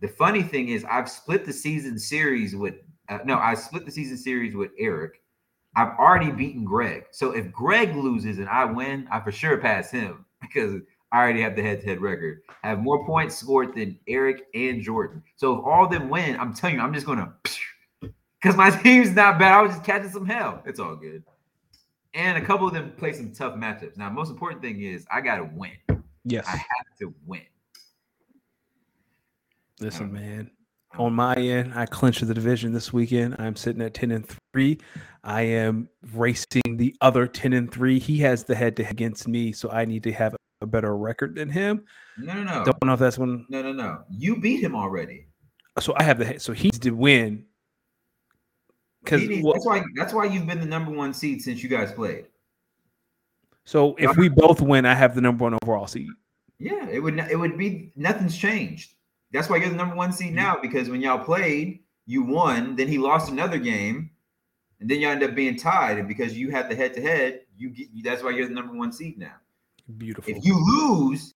The funny thing is, I've split the season series with uh, no, I split the season series with Eric. I've already beaten Greg. So if Greg loses and I win, I for sure pass him because I already have the head-to-head record. I have more points scored than Eric and Jordan. So if all of them win, I'm telling you, I'm just gonna because my team's not bad. I was just catching some hell. It's all good. And a couple of them play some tough matchups. Now, most important thing is I gotta win. Yes. I have to win. Listen, man. On my end, I clinched the division this weekend. I'm sitting at 10 and 3. I am racing the other 10 and 3. He has the head to head against me, so I need to have a better record than him. No, no, no. Don't know if that's one. No, no, no. You beat him already. So I have the head. So he's to win. He needs- that's why that's why you've been the number one seed since you guys played. so if we both win, I have the number one overall seed. Yeah, it would it would be nothing's changed. That's why you're the number one seed now because when y'all played, you won. Then he lost another game, and then you end up being tied. And because you had the head to head, you get that's why you're the number one seed now. Beautiful. If you lose,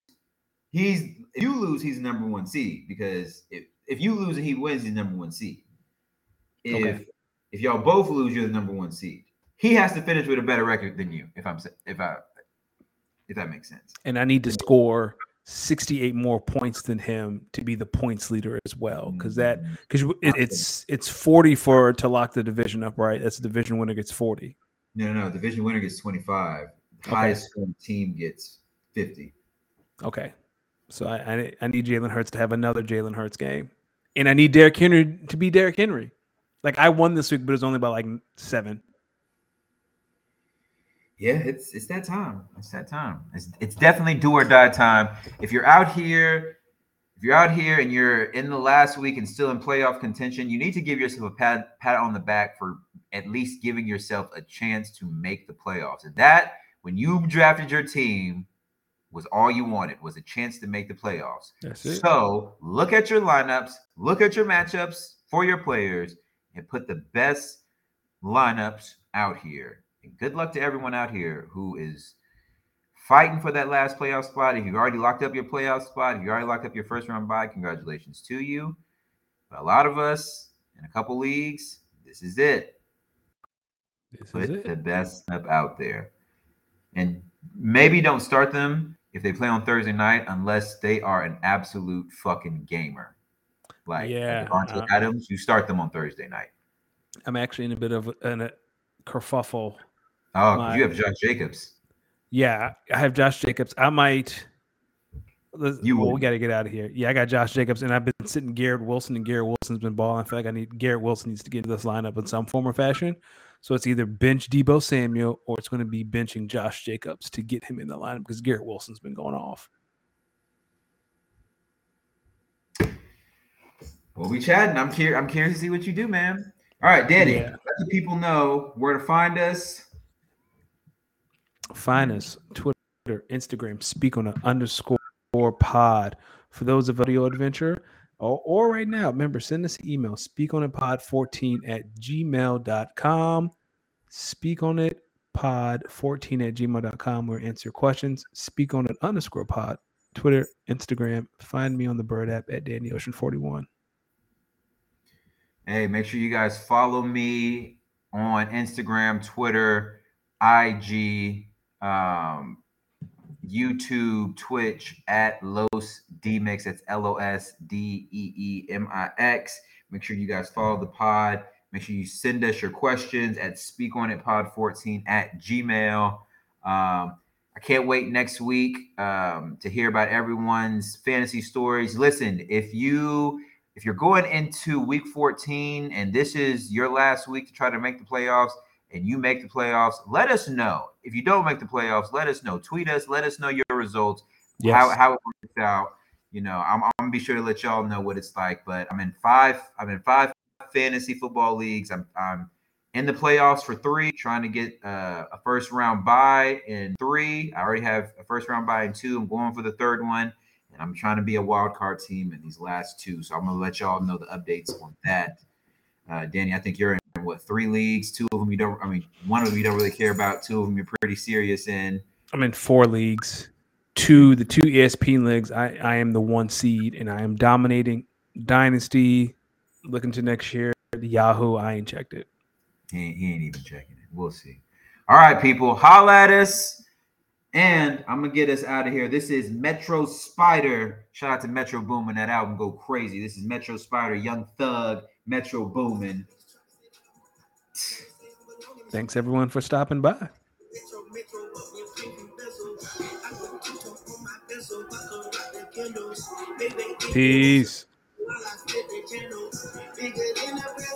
he's if you lose, he's the number one seed because if if you lose and he wins, he's number one seed. If Okay. if y'all both lose, you're the number one seed. He has to finish with a better record than you. If I'm if I if that makes sense. and I need to score 68 more points than him to be the points leader as well. Because that mm-hmm. because it, it's it's 40 for to lock the division up, right? That's the division winner gets 40. No, no, no. Division winner gets 25. Okay. Highest scoring team gets 50. Okay. So I I, I need Jalen Hurts to have another Jalen Hurts game. And I need Derrick Henry to be Derrick Henry. Like I won this week, but it's only by like seven. Yeah, it's it's that time. It's that time. It's it's definitely do or die time. If you're out here, if you're out here and you're in the last week and still in playoff contention, you need to give yourself a pat pat on the back for at least giving yourself a chance to make the playoffs. And that when you drafted your team was all you wanted was a chance to make the playoffs. So look at your lineups, look at your matchups for your players, and put the best lineups out here. And good luck to everyone out here who is fighting for that last playoff spot. If you've already locked up your playoff spot, if you already locked up your first round bye, congratulations to you. But a lot of us in a couple leagues, this is it. This Put is the best stuff out there. And maybe don't start them if they play on Thursday night unless they are an absolute fucking gamer. Like Yeah, Davante uh, Adams, you start them on Thursday night. I'm actually in a bit of an, a kerfuffle. Oh, My- you have Josh Jacobs. Yeah, I have Josh Jacobs. I might. You well, we got to get out of here. Yeah, I got Josh Jacobs, and I've been sitting Garrett Wilson, and Garrett Wilson's been balling. I feel like I need Garrett Wilson needs to get into this lineup in some form or fashion. So it's either bench Deebo Samuel or it's going to be benching Josh Jacobs to get him in the lineup because Garrett Wilson's been going off. We'll be chatting. I'm curious. I'm curious to see what you do, man. All right, Danny. Yeah. Let the people know where to find us. Find us Twitter, Instagram, speak on an underscore pod. For those of audio adventure, or, or right now, remember, send us an email, speak on it pod 14 at gmail.com. Speak on it pod14 at gmail.com where answer questions. Speak on it underscore pod, Twitter, Instagram. Find me on the Bird app at Danny Ocean 41. Hey, make sure you guys follow me on Instagram, Twitter, IG, um, YouTube, Twitch at Los Deemix. That's L O S D E E M I X. Make sure you guys follow the pod. Make sure you send us your questions at speakonitpod14 at gmail. Um, I can't wait next week um, to hear about everyone's fantasy stories. Listen, if you if you're going into week 14 and this is your last week to try to make the playoffs and you make the playoffs, let us know. If you don't make the playoffs, let us know. Tweet us, let us know your results, yes. how, how it works out. You know, I'm, I'm gonna be sure to let y'all know what it's like. But I'm in five, I'm in five fantasy football leagues. I'm I'm in the playoffs for three, trying to get uh, a first round buy in three. I already have a first round buy in two. I'm going for the third one, and I'm trying to be a wild card team in these last two. So I'm gonna let y'all know the updates on that. Uh, Danny, I think you're in what three leagues? Two of them you don't. I mean, one of them you don't really care about. Two of them you're pretty serious in. I'm in four leagues. Two, the two ESPN leagues. I I am the one seed, and I am dominating dynasty. Looking to next year, the Yahoo. I ain't checked it. He ain't, he ain't even checking it. We'll see. All right, people, holla at us. And I'm gonna get us out of here. This is Metro Spider. Shout out to Metro Boomin. That album go crazy. This is Metro Spider, Young Thug, Metro Boomin. Thanks everyone for stopping by. Peace.